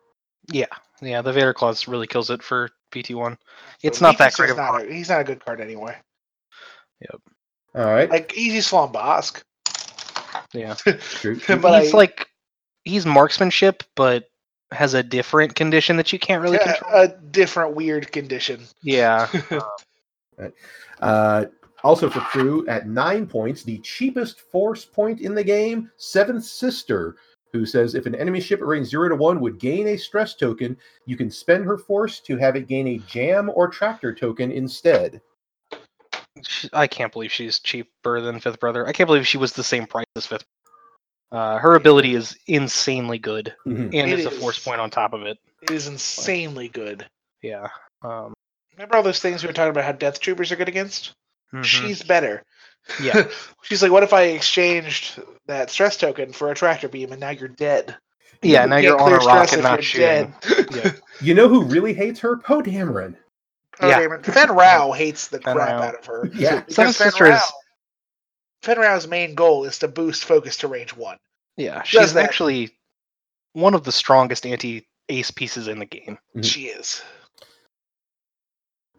Yeah, yeah, the Vader clause really kills it for PT one. It's So not that Beatrice great of a not card. a, He's not a good card anyway. Yep. All right. Like easy Swan Bossk. Yeah, True, true. but he's I- like he's marksmanship, but has a different condition that you can't really Yeah, control. a different weird condition. Yeah, Uh, also for crew at nine points, the cheapest force point in the game, Seventh Sister, who says if an enemy ship at range zero to one would gain a stress token, you can spend her force to have it gain a jam or tractor token instead. I can't believe she's cheaper than Fifth Brother. I can't believe she was the same price as Fifth. Uh, her ability is insanely good, Mhm. and it's a force point on top of it. It is insanely good. Yeah. Um, Remember all those things we were talking about how Death Troopers are good against? mhm. She's better. Yeah. She's like, what if I exchanged that stress token for a tractor beam and now you're dead? yeah. You Now you're on a stress rocket, if not you're shooting. dead. Yeah. You know who really hates her? Poe Dameron. Oh, Yeah. damn it. Fenn Rau hates the Fenn crap Rau. out of her. Yeah. Because Seven Sister Rau, Fenn Rau's main goal is to boost focus to range one. Yeah. Does She's actually one of the strongest anti-ace pieces in the game. Mhm. She is.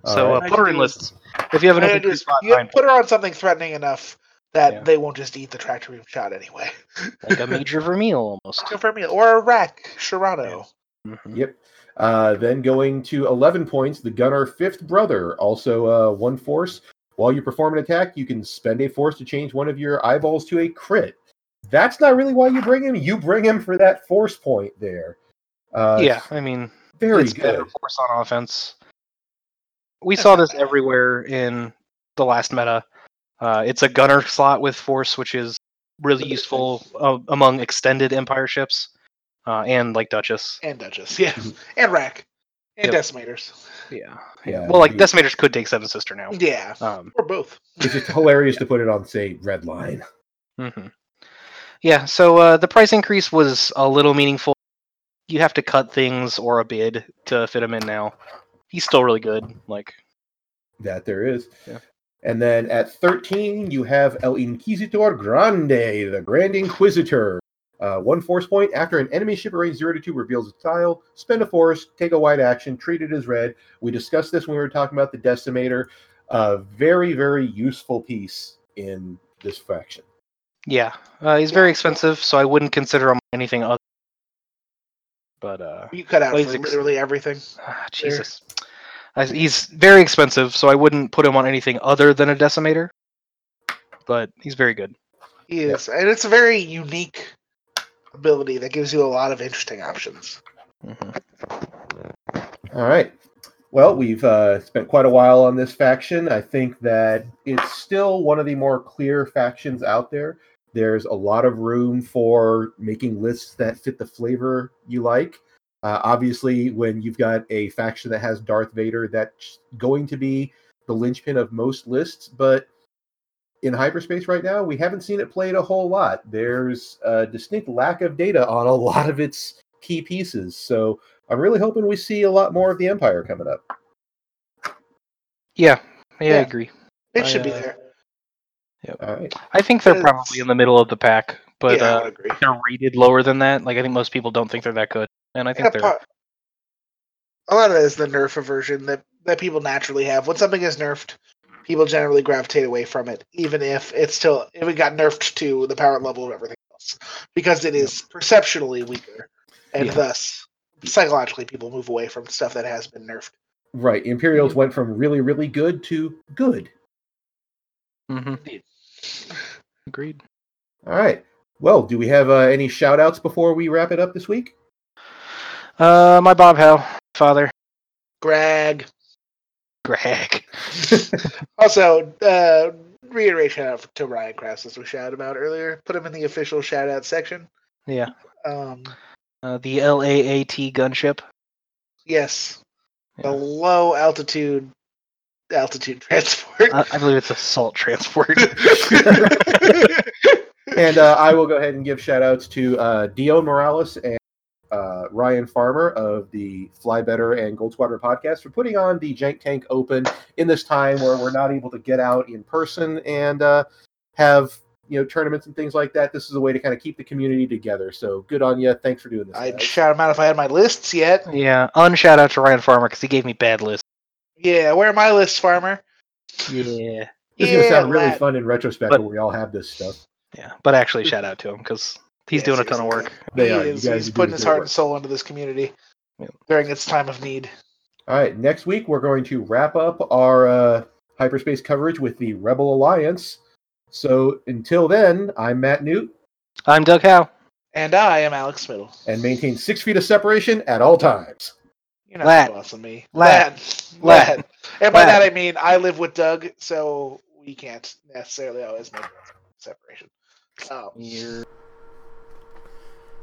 All so right. uh, put her in lists if you have And anything. it is- you put her on something threatening enough that Yeah. they won't just eat the tractor beam shot anyway. like a Major Vermeil almost. Go for me. Or a Rack, Chiraneau. Mhm. Yep. Uh, then going to 11 points, the Gunner Fifth Brother, also uh, one force. While you perform an attack, you can spend a force to change one of your eyeballs to a crit. That's not really why you bring him. You bring him for that force point there. Uh, yeah, I mean, very it's better force on offense. We saw this everywhere in the last meta. Uh, it's a gunner slot with force, which is really useful uh, among extended empire ships uh, and like Duchess. And Duchess, yeah. And Rack. And Yep. Decimators. Yeah. Yeah, Well, like indeed. Decimators could take Seven Sister now. Yeah. Um, Or both. It's just hilarious to put it on, say, red line. hmm Yeah, so uh, the price increase was a little meaningful. You have to cut things or a bid to fit him in now. He's still really good. Like, That there is. Yeah. And then at 13, you have El Inquisitor Grande, the Grand Inquisitor. Uh, one force point. After an enemy ship at range 0 to 2 reveals its tile, spend a force, take a white action, treat it as red. We discussed this when we were talking about the Decimator. A very, very useful piece in this faction. yeah, uh, he's very expensive, so I wouldn't consider him anything other. But uh, You cut out Well, ex- literally everything. ah, Jesus, I, he's very expensive, so I wouldn't put him on anything other than a decimator. But he's very good. He is. And it's a very unique ability that gives you a lot of interesting options. Mhm. All right. Well, we've uh, spent quite a while on this faction. I think that it's still one of the more clear factions out there. There's a lot of room for making lists that fit the flavor you like. Uh, obviously, when you've got a faction that has Darth Vader, that's going to be the linchpin of most lists. But in hyperspace right now, we haven't seen it played a whole lot. There's a distinct lack of data on a lot of its key pieces. So I'm really hoping we see a lot more of the Empire coming up. Yeah, yeah, I Yeah. agree. It I, should be uh, there. All right. I think they're It's- probably in the middle of the pack, but yeah, uh, agree. they're rated lower than that. Like I think most people don't think they're that good, and I think Yeah, they're. part- a lot of it is the nerf aversion that, that people naturally have. When something is nerfed, people generally gravitate away from it, even if it's still if it got nerfed to the power level of everything else, because it is perceptually weaker, and Yeah. thus psychologically people move away from stuff that has been nerfed. Right. Imperials went from really, really good to good. Mhm. Agreed. All right. Well, do we have uh, any shout outs before we wrap it up this week? Uh, my Bob Howe father, Greg. Greg. Also, uh, reiterate shout out to Ryan Krause as we shouted about earlier. Put him in the official shout out section. Yeah. Um, Uh, the LAAT gunship. yes, the low altitude altitude transport. I, I believe it's assault transport. And uh, I will go ahead and give shout outs to uh, Dion Morales and uh, Ryan Farmer of the Fly Better and Gold Squadron podcast for putting on the Jank Tank Open in this time where we're not able to get out in person and uh, have you know tournaments and things like that. This is a way to kind of keep the community together. So good on you. Thanks for doing this. I'd guys. shout him out if I had my lists yet. yeah. Unshout out to Ryan Farmer because he gave me bad lists. Yeah, where are my lists, Farmer? Yeah. This is gonna sound really lad. fun in retrospect But- when we all have this stuff. Yeah. But actually, shout out to him because he's Yeah, doing a ton of work. They he are. You is, guys he's putting his heart work. and soul into this community Yeah. during its time of need. All right, next week we're going to wrap up our uh, hyperspace coverage with the Rebel Alliance. So until then, I'm Matt Newt, I'm Doug Howe. And I am Alex Middle. and maintain six feet of separation at all times. You're not Lad. bossing me. Lad. Lad. Lad. Lad. And by Lad. that I mean I live with Doug, so we can't necessarily always make separation. Um, You're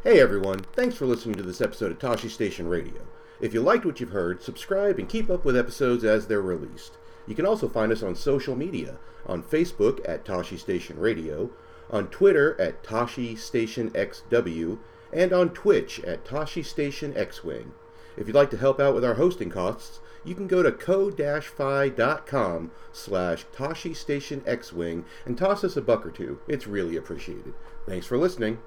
Hey everyone, thanks for listening to this episode of Tashi Station Radio. If you liked what you've heard, subscribe and keep up with episodes as they're released. You can also find us on social media on Facebook at Tashi Station Radio, on Twitter at Tashi Station XW, and on Twitch at Tashi Station X-Wing. If you'd like to help out with our hosting costs, you can go to ko-fi.com slash Tashi Station X-Wing and toss us a buck or two. It's really appreciated. Thanks for listening.